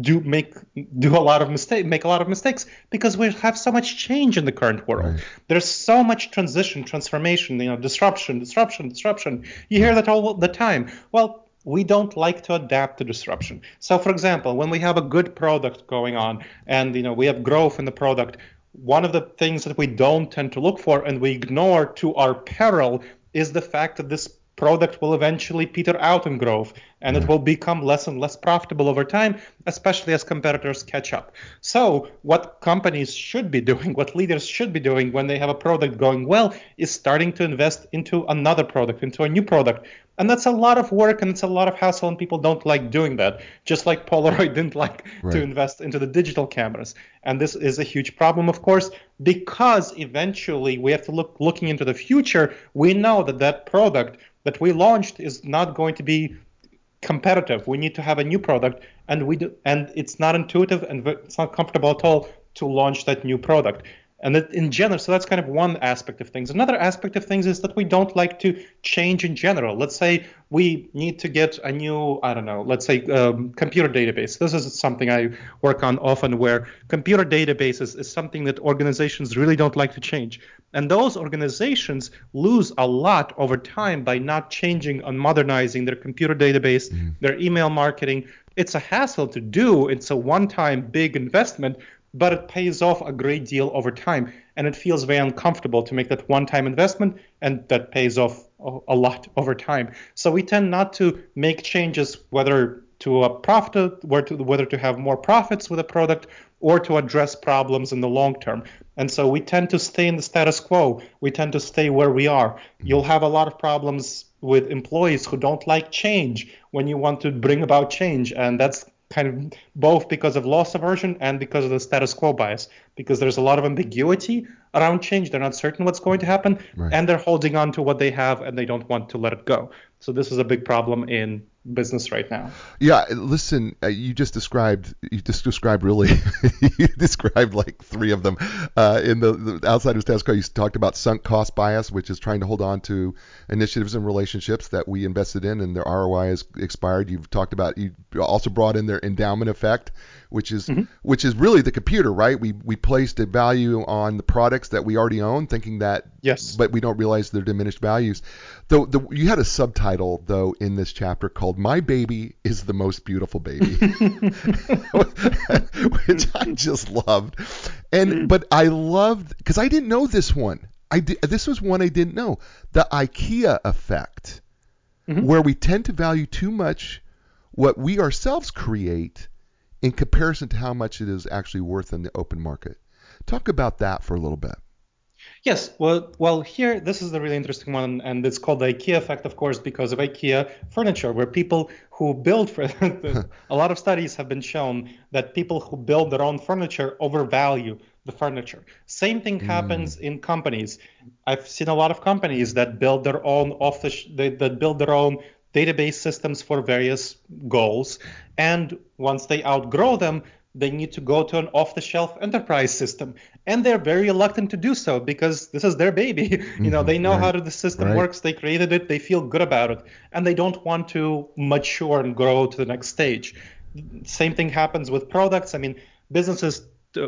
do make do a lot of mistake make a lot of mistakes because we have so much change in the current world. Right. there's so much transition transformation you know disruption disruption disruption. You hear that all the time. Well we don't like to adapt to disruption. So for example when we have a good product going on and you know we have growth in the product one of the things that we don't tend to look for and we ignore to our peril is the fact that this product will eventually peter out in growth and it will become less and less profitable over time, especially as competitors catch up. So, what companies should be doing, what leaders should be doing when they have a product going well, is starting to invest into another product, into a new product. And that's a lot of work and it's a lot of hassle, and people don't like doing that. Just like Polaroid didn't like right. to invest into the digital cameras. And this is a huge problem, of course, because eventually we have to look looking into the future. We know that that product that we launched is not going to be competitive. We need to have a new product, and we do, and it's not intuitive and it's not comfortable at all to launch that new product. And that in general, so that's kind of one aspect of things. Another aspect of things is that we don't like to change in general. Let's say we need to get a new, I don't know, let's say um, computer database. This is something I work on often where computer databases is something that organizations really don't like to change. And those organizations lose a lot over time by not changing and modernizing their computer database, mm-hmm. their email marketing. It's a hassle to do. It's a one time big investment but it pays off a great deal over time. And it feels very uncomfortable to make that one time investment, and that pays off a lot over time. So we tend not to make changes, whether to a profit, whether to have more profits with a product or to address problems in the long term. And so we tend to stay in the status quo. We tend to stay where we are. Mm-hmm. You'll have a lot of problems with employees who don't like change when you want to bring about change. And that's kind of both because of loss aversion and because of the status quo bias because there's a lot of ambiguity around change they're not certain what's going to happen right. and they're holding on to what they have and they don't want to let it go so this is a big problem in business right now. Yeah, listen, uh, you just described you just described really you described like three of them uh, in the, the outside of status quo. You talked about sunk cost bias, which is trying to hold on to initiatives and relationships that we invested in and their ROI has expired. You've talked about you also brought in their endowment effect, which is mm-hmm. which is really the computer, right? We we placed a value on the products that we already own, thinking that yes, but we don't realize their diminished values. Though the, you had a subtitle though in this chapter called "My Baby is the Most Beautiful Baby," which I just loved, and mm. but I loved because I didn't know this one. I did, this was one I didn't know. The IKEA effect, mm-hmm. where we tend to value too much what we ourselves create in comparison to how much it is actually worth in the open market. Talk about that for a little bit. Yes, well, well, here this is the really interesting one, and it's called the IKEA effect, of course, because of IKEA furniture, where people who build for a lot of studies have been shown that people who build their own furniture overvalue the furniture. Same thing hmm. happens mm. in companies. I've seen a lot of companies that build their own office, they, that build their own database systems for various goals. And once they outgrow them, they need to go to an off-the-shelf enterprise system, and they're very reluctant to do so because this is their baby. you know, they know Mm-hmm. Right. how the system Right. works. They created it. They feel good about it, and they don't want to mature and grow to the next stage. Same thing happens with products. I mean, businesses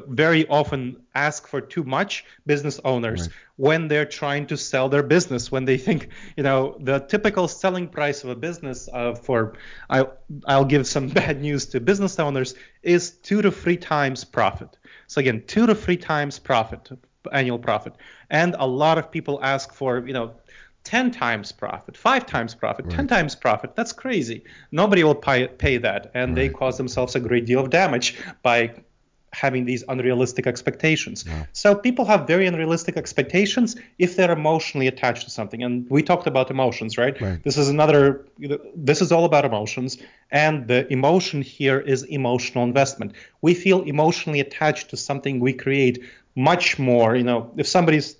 very often ask for too much business owners Right. when they're trying to sell their business when they think you know the typical selling price of a business uh, for I, i'll give some bad news to business owners is two to three times profit so again two to three times profit annual profit and a lot of people ask for you know 10 times profit, 5 times profit, 10 times profit. That's crazy. Nobody will pay, pay that. And they cause themselves a great deal of damage by having these unrealistic expectations. So people have very unrealistic expectations if they're emotionally attached to something. And we talked about emotions, right? Right. This is another this is all about emotions and the emotion here is emotional investment. We feel emotionally attached to something we create much more, you know, if somebody's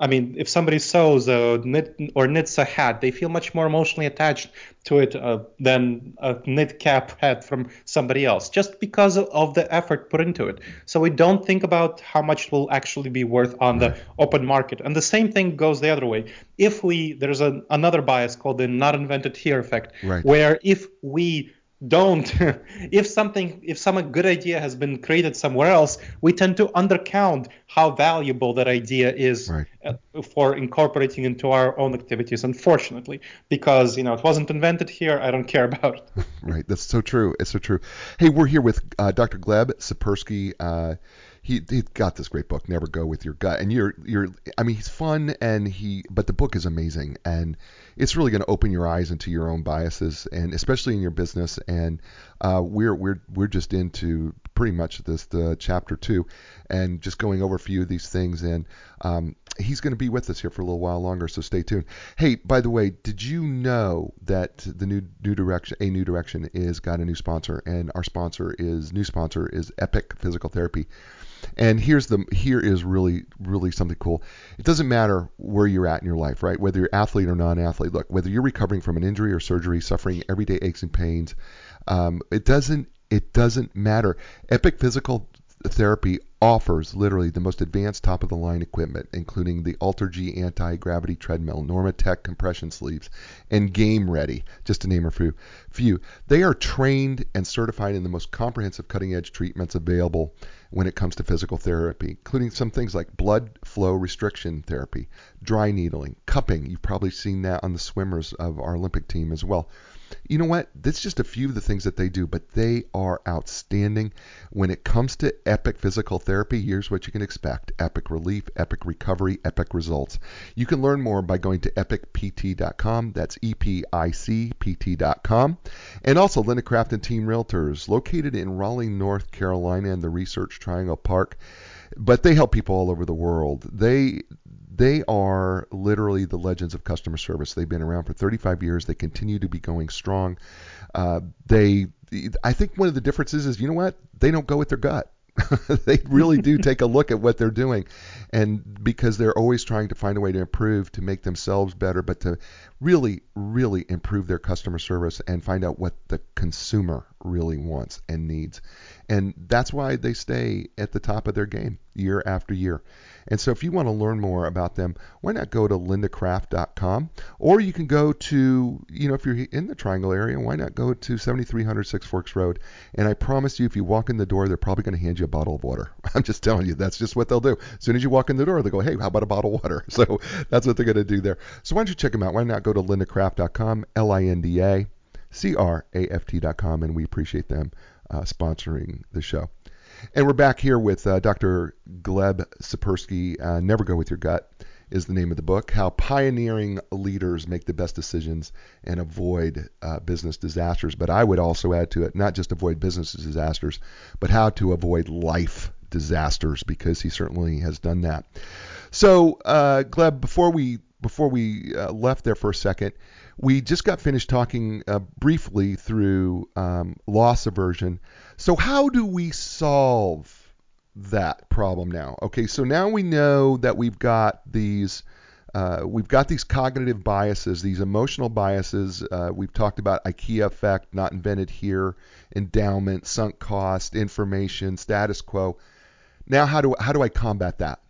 I mean, if somebody sews a knit or knits a hat, they feel much more emotionally attached to it uh, than a knit cap hat from somebody else, just because of, the effort put into it. So we don't think about how much it will actually be worth on the open market. And the same thing goes the other way. If we there's a, another bias called the not invented here effect, Right. where if we don't if something if some good idea has been created somewhere else we tend to undercount how valuable that idea is Right. uh, for incorporating into our own activities unfortunately because you know it wasn't invented here i don't care about it Right. That's so true. It's so true. Hey, we're here with uh, Dr. Gleb Tsipursky. Uh, he he got this great book, Never Go with Your Gut, and you're you're. I mean, he's fun, and he. But the book is amazing, and it's really going to open your eyes into your own biases, and especially in your business. And uh, we're we're we're just into pretty much this the chapter two, and just going over a few of these things. And um, he's going to be with us here for a little while longer, so stay tuned. Hey, by the way, did you know that the new new direction, a new direction, is got a new sponsor, and our sponsor is new sponsor is Epic Physical Therapy. And here's the here is really really something cool. It doesn't matter where you're at in your life, right? Whether you're athlete or non-athlete. Look, whether you're recovering from an injury or surgery, suffering everyday aches and pains, um, it doesn't it doesn't matter. Epic Physical Therapy offers literally the most advanced top of the line equipment, including the AlterG anti gravity treadmill, Normatec compression sleeves, and Game Ready, just to name a few. few. They are trained and certified in the most comprehensive cutting edge treatments available when it comes to physical therapy, including some things like blood flow restriction therapy, dry needling, cupping. You've probably seen that on the swimmers of our Olympic team as well. You know what? That's just a few of the things that they do, but they are outstanding. When it comes to epic physical therapy, here's what you can expect epic relief, epic recovery, epic results. You can learn more by going to epicpt.com. That's E P I C P T.com. And also Linda Craft and Team Realtors, located in Raleigh, North Carolina, in the Research Triangle Park. But they help people all over the world. They they are literally the legends of customer service. They've been around for 35 years. They continue to be going strong. Uh, they, I think one of the differences is, you know what? They don't go with their gut. they really do take a look at what they're doing, and because they're always trying to find a way to improve, to make themselves better, but to really, really improve their customer service and find out what the consumer really wants and needs. And that's why they stay at the top of their game year after year. And so if you want to learn more about them, why not go to lindacraft.com or you can go to, you know, if you're in the Triangle area, why not go to 7300 Six Forks Road? And I promise you, if you walk in the door, they're probably going to hand you a bottle of water. I'm just telling you, that's just what they'll do. As soon as you walk in the door, they go, hey, how about a bottle of water? So that's what they're going to do there. So why don't you check them out? Why not go to lindacraft.com, L-I-N-D-A, C-R-A-F-T.com, and we appreciate them uh, sponsoring the show. And we're back here with uh, Dr. Gleb Tsipursky. Uh, Never Go With Your Gut is the name of the book. How pioneering leaders make the best decisions and avoid uh, business disasters. But I would also add to it, not just avoid business disasters, but how to avoid life disasters, because he certainly has done that. So, uh, Gleb, before we before we uh, left there for a second, we just got finished talking uh, briefly through um, loss aversion. So, how do we solve that problem now? Okay, so now we know that we've got these uh, we've got these cognitive biases, these emotional biases. Uh, we've talked about IKEA effect, not invented here, endowment, sunk cost, information, status quo. Now, how do how do I combat that?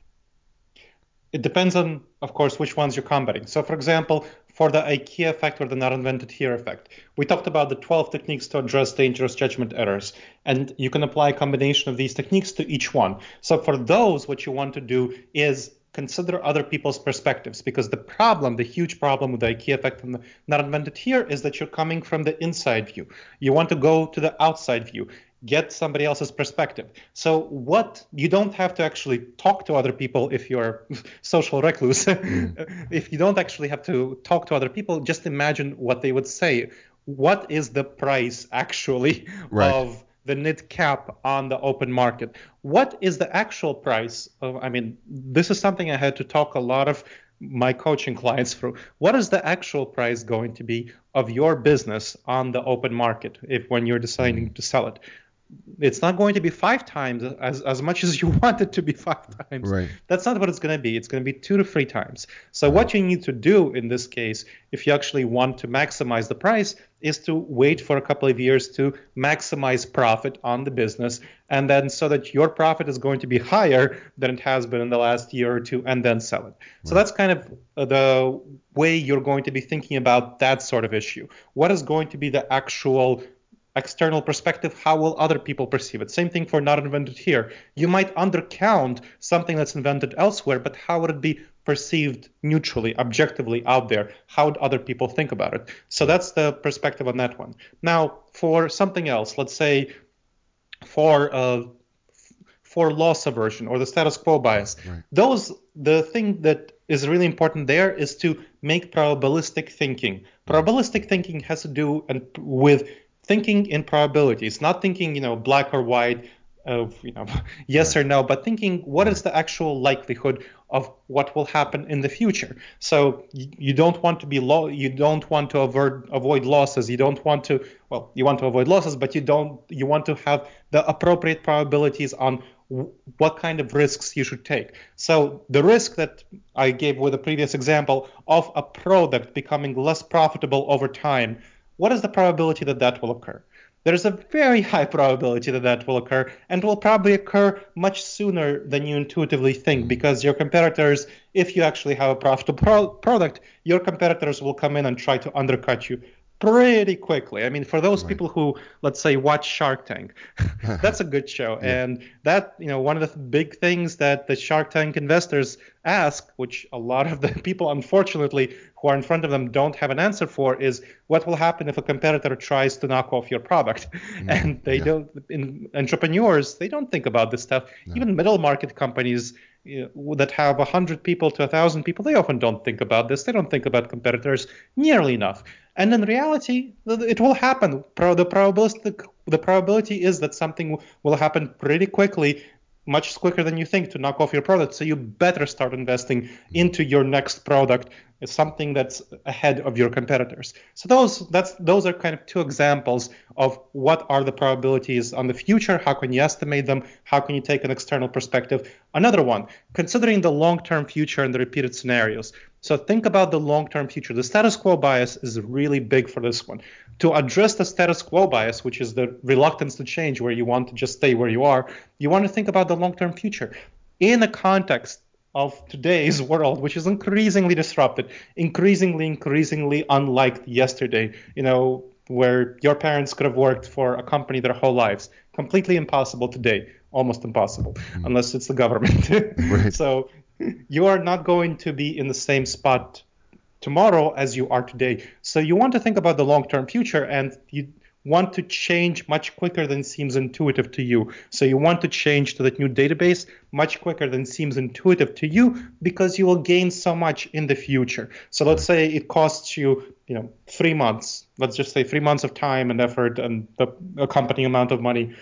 It depends on, of course, which ones you're combating. So, for example, for the IKEA effect or the not invented here effect, we talked about the 12 techniques to address dangerous judgment errors, and you can apply a combination of these techniques to each one. So, for those, what you want to do is consider other people's perspectives because the problem, the huge problem with the IKEA effect the not invented here is that you're coming from the inside view. You want to go to the outside view, get somebody else's perspective. So what you don't have to actually talk to other people if you're social recluse. Mm. if you don't actually have to talk to other people, just imagine what they would say. What is the price actually right. of the knit cap on the open market. What is the actual price of, I mean, this is something I had to talk a lot of my coaching clients through. What is the actual price going to be of your business on the open market if when you're deciding to sell it? It's not going to be five times as, as much as you want it to be five times. Right. That's not what it's going to be. It's going to be two to three times. So right. what you need to do in this case, if you actually want to maximize the price, is to wait for a couple of years to maximize profit on the business, and then so that your profit is going to be higher than it has been in the last year or two, and then sell it. Right. So that's kind of uh, the way you're going to be thinking about that sort of issue. What is going to be the actual external perspective, how will other people perceive it? Same thing for not invented here. You might undercount something that's invented elsewhere, but how would it be perceived neutrally, objectively out there? How would other people think about it? So that's the perspective on that one. Now, for something else, let's say for uh, for loss aversion or the status quo bias, right. those the thing that is really important there is to make probabilistic thinking. Probabilistic thinking has to do and with thinking in probabilities, not thinking, you know, black or white of, you know, yes or no, but thinking what is the actual likelihood of what will happen in the future. So you don't want to be low, you don't want to avoid avoid losses. You don't want to, well, you want to avoid losses, but you don't, you want to have the appropriate probabilities on what kind of risks you should take. So the risk that I gave with the previous example of a product becoming less profitable over time what is the probability that that will occur? There's a very high probability that that will occur and will probably occur much sooner than you intuitively think because your competitors, if you actually have a profitable pro- product, your competitors will come in and try to undercut you pretty quickly. I mean, for those right. people who, let's say, watch Shark Tank, that's a good show. yeah. And that, you know, one of the big things that the Shark Tank investors ask, which a lot of the people, unfortunately, who are in front of them don't have an answer for, is what will happen if a competitor tries to knock off your product? Mm, and they yeah. don't, in, entrepreneurs, they don't think about this stuff. No. Even middle market companies, you know, that have 100 people to 1,000 people, they often don't think about this. They don't think about competitors nearly enough. And in reality, it will happen. The probability, the probability is that something will happen pretty quickly, much quicker than you think to knock off your product. So you better start investing into your next product something that's ahead of your competitors. So those that's those are kind of two examples of what are the probabilities on the future, how can you estimate them, how can you take an external perspective. Another one, considering the long-term future and the repeated scenarios. So think about the long-term future. The status quo bias is really big for this one. To address the status quo bias, which is the reluctance to change where you want to just stay where you are, you want to think about the long-term future in a context of today's world, which is increasingly disrupted, increasingly, increasingly unlike yesterday, you know, where your parents could have worked for a company their whole lives. Completely impossible today, almost impossible, mm. unless it's the government. right. So you are not going to be in the same spot tomorrow as you are today. So you want to think about the long-term future and you want to change much quicker than seems intuitive to you. So you want to change to that new database much quicker than seems intuitive to you because you will gain so much in the future. So let's say it costs you, you know, three months. Let's just say three months of time and effort and the accompanying amount of money,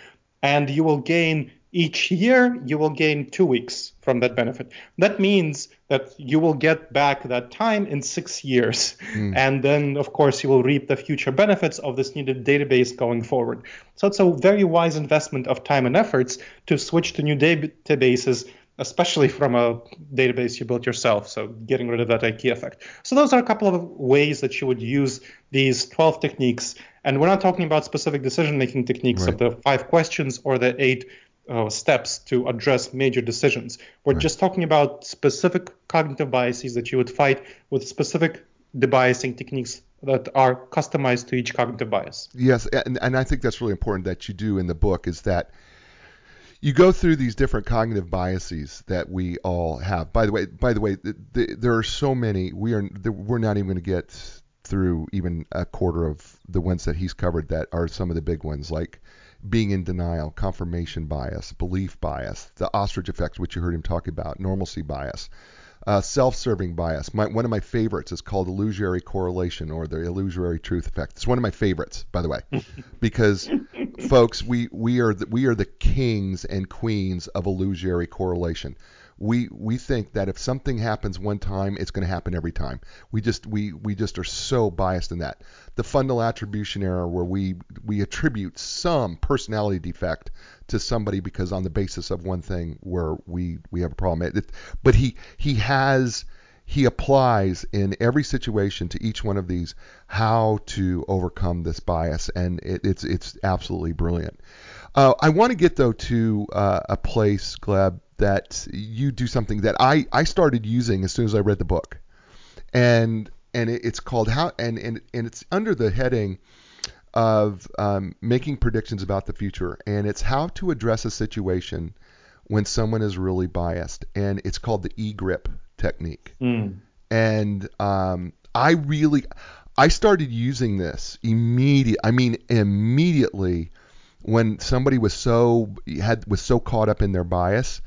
and you will gain each year you will gain two weeks from that benefit. That means that you will get back that time in six years. Mm. And then, of course, you will reap the future benefits of this needed database going forward. So it's a very wise investment of time and efforts to switch to new databases especially from a database you built yourself. So getting rid of that IK effect. So those are a couple of ways that you would use these 12 techniques. And we're not talking about specific decision-making techniques right. of the five questions or the eight uh, steps to address major decisions. We're right. just talking about specific cognitive biases that you would fight with specific debiasing techniques that are customized to each cognitive bias. Yes, and, and I think that's really important that you do in the book is that you go through these different cognitive biases that we all have. By the way, by the way, the, the, there are so many. We are we're not even going to get through even a quarter of the ones that he's covered that are some of the big ones like being in denial, confirmation bias, belief bias, the ostrich effect, which you heard him talk about, normalcy bias, uh, self-serving bias. My, one of my favorites is called illusory correlation or the illusory truth effect. It's one of my favorites, by the way, because folks, we we are the, we are the kings and queens of illusory correlation we we think that if something happens one time, it's going to happen every time. We just we we just are so biased in that. The fundal attribution error, where we we attribute some personality defect to somebody because on the basis of one thing where we we have a problem. It, but he he has he applies in every situation to each one of these how to overcome this bias, and it, it's it's absolutely brilliant. Uh, I want to get though to uh, a place, Gleb, that you do something that I, I started using as soon as I read the book, and and it's called how and, and and it's under the heading of um, making predictions about the future, and it's how to address a situation when someone is really biased, and it's called the EGRIP technique. Mm. And um, I really I started using this immediate. I mean immediately when somebody was so had was so caught up in their bias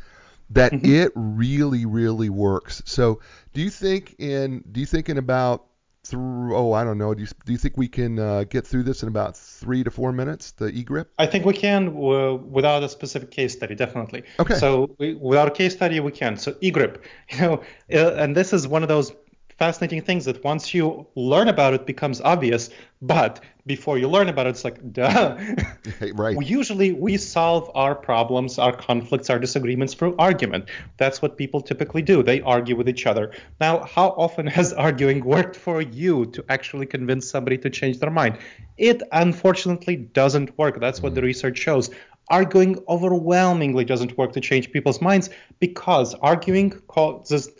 that mm-hmm. it really really works. So, do you think in do you think in about through oh I don't know do you, do you think we can uh, get through this in about three to four minutes the EGRIP? I think we can uh, without a specific case study definitely. Okay. So we, without a case study we can. So EGRIP, you know, uh, and this is one of those fascinating things that once you learn about it becomes obvious but before you learn about it it's like duh. Right. Usually we solve our problems our conflicts our disagreements through argument. That's what people typically do. They argue with each other. Now how often has arguing worked for you to actually convince somebody to change their mind? It unfortunately doesn't work. That's what the mm. research shows. Arguing overwhelmingly doesn't work to change people's minds because arguing causes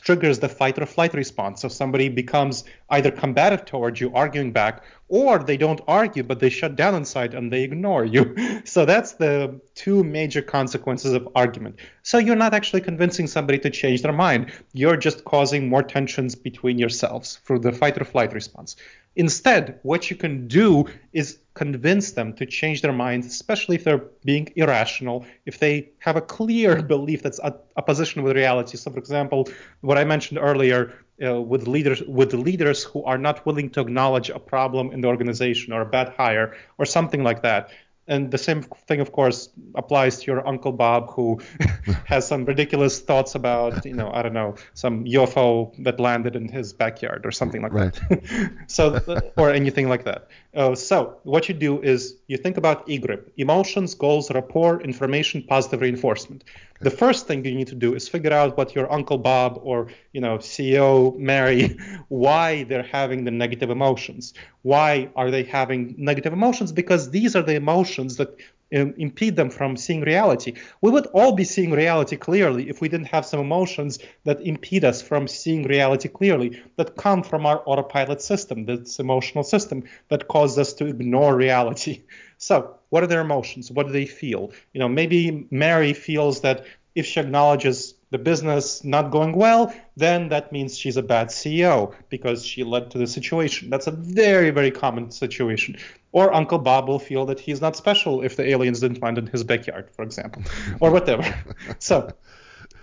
triggers the fight or flight response. So somebody becomes either combative towards you, arguing back, or they don't argue, but they shut down inside and they ignore you. So that's the two major consequences of argument. So you're not actually convincing somebody to change their mind. You're just causing more tensions between yourselves through the fight or flight response. Instead, what you can do is convince them to change their minds, especially if they're being irrational, if they have a clear belief that's a opposition with reality. So, for example, what I mentioned earlier uh, with leaders with leaders who are not willing to acknowledge a problem in the organization or a bad hire or something like that and the same thing, of course, applies to your Uncle Bob, who has some ridiculous thoughts about, you know, I don't know, some UFO that landed in his backyard or something like right. that. so, or anything like that. Uh, so, what you do is you think about EGRIP emotions, goals, rapport, information, positive reinforcement. The first thing you need to do is figure out what your Uncle Bob or, you know, CEO Mary, why they're having the negative emotions. Why are they having negative emotions? Because these are the emotions that Um, impede them from seeing reality. We would all be seeing reality clearly if we didn't have some emotions that impede us from seeing reality clearly, that come from our autopilot system, this emotional system that causes us to ignore reality. So, what are their emotions? What do they feel? You know, maybe Mary feels that if she acknowledges the business not going well, then that means she's a bad CEO because she led to the situation. That's a very, very common situation. Or Uncle Bob will feel that he's not special if the aliens didn't land in his backyard, for example, or whatever. so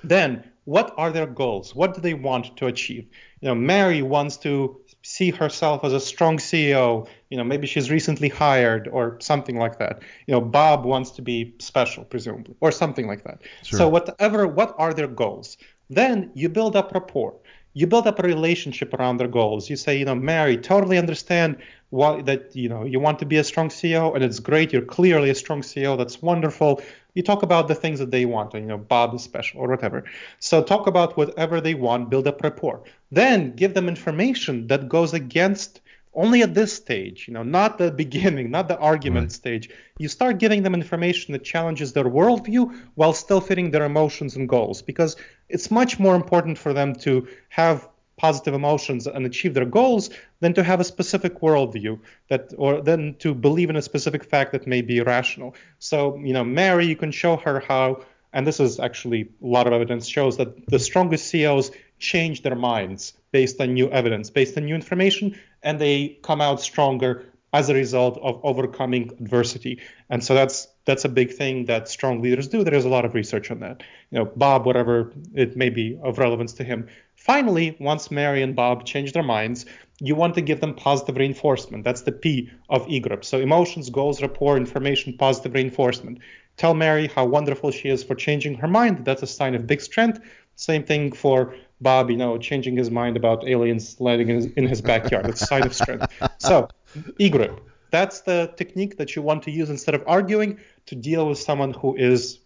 then, what are their goals? What do they want to achieve? You know, Mary wants to see herself as a strong CEO. You know, maybe she's recently hired or something like that. You know, Bob wants to be special, presumably, or something like that. Sure. So whatever, what are their goals? Then you build up rapport you build up a relationship around their goals. You say, you know, Mary, totally understand why that you know you want to be a strong CEO, and it's great. You're clearly a strong CEO. That's wonderful. You talk about the things that they want, you know, Bob is special or whatever. So talk about whatever they want, build up rapport. Then give them information that goes against only at this stage, you know, not the beginning, not the argument right. stage. You start giving them information that challenges their worldview while still fitting their emotions and goals, because it's much more important for them to have positive emotions and achieve their goals than to have a specific worldview that or then to believe in a specific fact that may be irrational. So, you know, Mary, you can show her how and this is actually a lot of evidence shows that the strongest CEOs change their minds based on new evidence, based on new information, and they come out stronger as a result of overcoming adversity. And so that's that's a big thing that strong leaders do. There is a lot of research on that. You know, Bob, whatever it may be of relevance to him. Finally, once Mary and Bob change their minds, you want to give them positive reinforcement. That's the P of EGRIP. So emotions, goals, rapport, information, positive reinforcement. Tell Mary how wonderful she is for changing her mind. That's a sign of big strength. Same thing for Bob, you know, changing his mind about aliens landing in his, in his backyard. That's a sign of strength. So, EGRIP. That's the technique that you want to use instead of arguing to deal with someone who is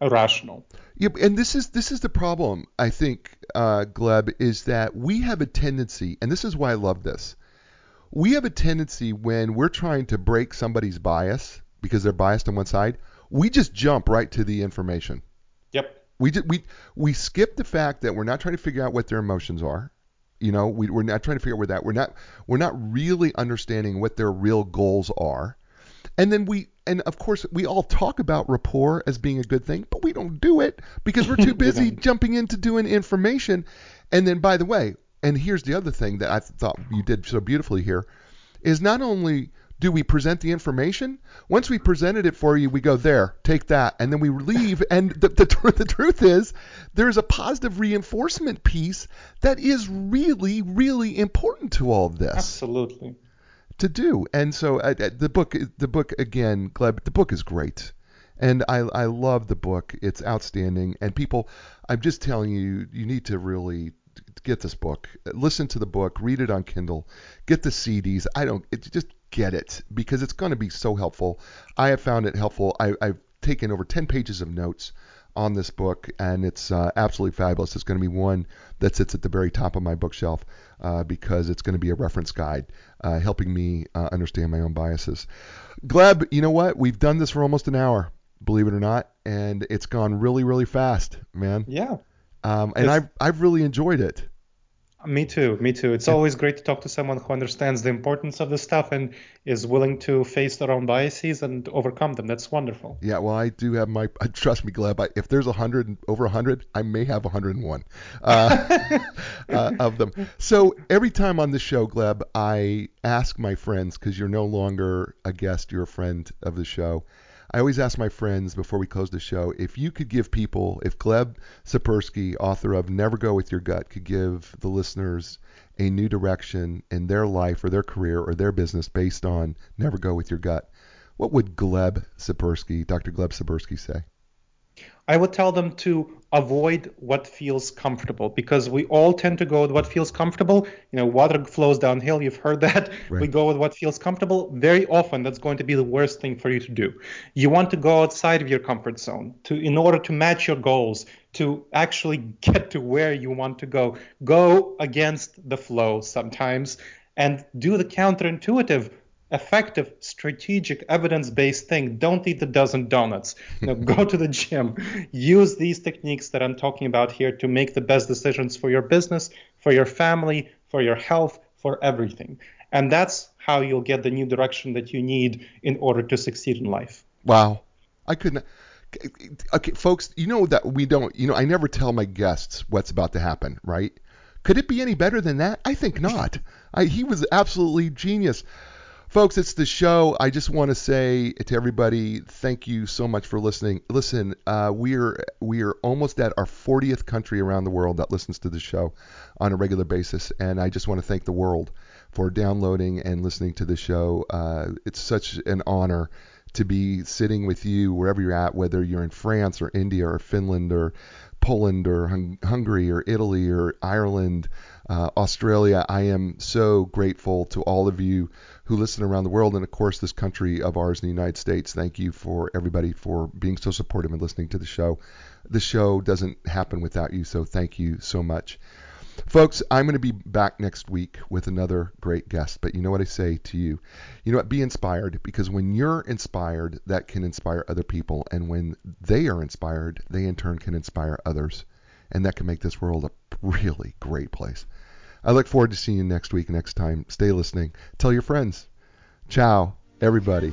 irrational. Yeah, and this is this is the problem. I think, uh, Gleb, is that we have a tendency, and this is why I love this. We have a tendency when we're trying to break somebody's bias because they're biased on one side, we just jump right to the information. Yep. We we we skip the fact that we're not trying to figure out what their emotions are. You know, we, we're not trying to figure out where that we're not we're not really understanding what their real goals are. And then we and of course we all talk about rapport as being a good thing, but we don't do it because we're too busy jumping into doing information. And then by the way, and here's the other thing that I thought you did so beautifully here is not only do we present the information? Once we presented it for you, we go there, take that, and then we leave. and the, the, the truth is, there's a positive reinforcement piece that is really, really important to all of this. Absolutely. To do, and so uh, uh the book, the book again, Gleb, the book is great, and I, I love the book. It's outstanding, and people, I'm just telling you, you need to really get this book. Listen to the book, read it on Kindle, get the CDs. I don't, it just get it because it's going to be so helpful. I have found it helpful. I, have taken over 10 pages of notes on this book, and it's uh, absolutely fabulous. It's going to be one that sits at the very top of my bookshelf uh, because it's going to be a reference guide uh, helping me uh, understand my own biases. Gleb, you know what? We've done this for almost an hour, believe it or not, and it's gone really, really fast, man. Yeah. Um, and I've, I've really enjoyed it. Me too. Me too. It's always great to talk to someone who understands the importance of this stuff and is willing to face their own biases and overcome them. That's wonderful. Yeah. Well, I do have my. Trust me, Gleb. I, if there's a hundred over a hundred, I may have 101 uh, uh, of them. So every time on the show, Gleb, I ask my friends because you're no longer a guest, you're a friend of the show. I always ask my friends before we close the show if you could give people, if Gleb Tsipursky, author of Never Go With Your Gut, could give the listeners a new direction in their life or their career or their business based on Never Go With Your Gut, what would Gleb Tsipursky, Dr. Gleb Tsipursky say? I would tell them to avoid what feels comfortable because we all tend to go with what feels comfortable. You know, water flows downhill. You've heard that. Right. We go with what feels comfortable. Very often, that's going to be the worst thing for you to do. You want to go outside of your comfort zone to, in order to match your goals, to actually get to where you want to go. Go against the flow sometimes and do the counterintuitive effective, strategic, evidence-based thing. Don't eat a dozen donuts. You know, go to the gym. Use these techniques that I'm talking about here to make the best decisions for your business, for your family, for your health, for everything. And that's how you'll get the new direction that you need in order to succeed in life. Wow. I couldn't Okay, folks, you know that we don't, you know, I never tell my guests what's about to happen, right? Could it be any better than that? I think not. I, he was absolutely genius. Folks, it's the show. I just want to say to everybody, thank you so much for listening. Listen, uh, we are we are almost at our 40th country around the world that listens to the show on a regular basis, and I just want to thank the world for downloading and listening to the show. Uh, it's such an honor to be sitting with you wherever you're at, whether you're in France or India or Finland or Poland or Hung- Hungary or Italy or Ireland, uh, Australia. I am so grateful to all of you who listen around the world and, of course, this country of ours in the United States. Thank you for everybody for being so supportive and listening to the show. The show doesn't happen without you, so thank you so much. Folks, I'm going to be back next week with another great guest. But you know what I say to you? You know what? Be inspired because when you're inspired, that can inspire other people. And when they are inspired, they in turn can inspire others. And that can make this world a really great place. I look forward to seeing you next week, next time. Stay listening. Tell your friends. Ciao, everybody.